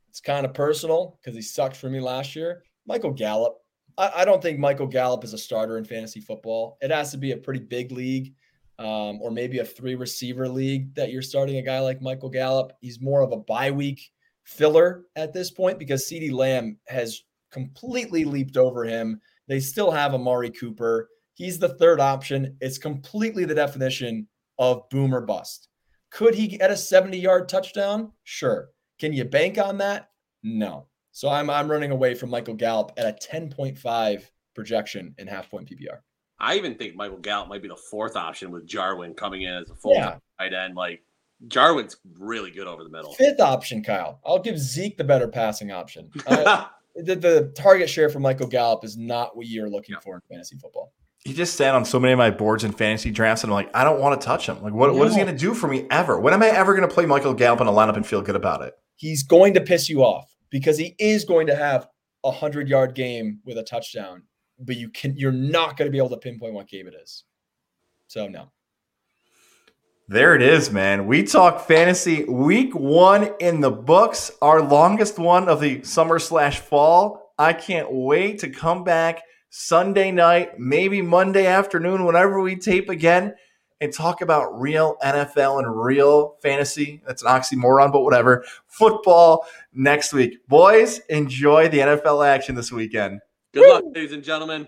it's kind of personal because he sucked for me last year. Michael Gallup. I, I, don't think Michael Gallup is a starter in fantasy football. It has to be a pretty big league um, or maybe a three receiver league that you're starting a guy like Michael Gallup. He's more of a bye week filler at this point because CeeDee Lamb has completely leaped over him. They still have Amari Cooper. He's the third option. It's completely the definition of boomer bust. Could he get a 70 yard touchdown? Sure. Can you bank on that? No. So I'm I'm running away from Michael Gallup at a 10.5 projection in half point PPR. I even think Michael Gallup might be the fourth option with Jarwin coming in as a full Yeah. tight end. Like Jarwin's really good over the middle. Fifth option, Kyle. I'll give Zeke the better passing option. Uh, the, the target share for Michael Gallup is not what you're looking for in fantasy football. He just sat on so many of my boards in fantasy drafts, and I'm like, I don't want to touch him. Like, what, what is he going to do for me ever? When am I ever going to play Michael Gallup in a lineup and feel good about it? He's going to piss you off because he is going to have a hundred yard game with a touchdown, but you can you're not going to be able to pinpoint what game it is. So no. There it is, man. We talk fantasy week one in the books, our longest one of the summer slash fall. I can't wait to come back Sunday night, maybe Monday afternoon, whenever we tape again, and talk about real NFL and real fantasy. That's an oxymoron, but whatever. Football next week. Boys, enjoy the NFL action this weekend. Good luck, ladies and gentlemen.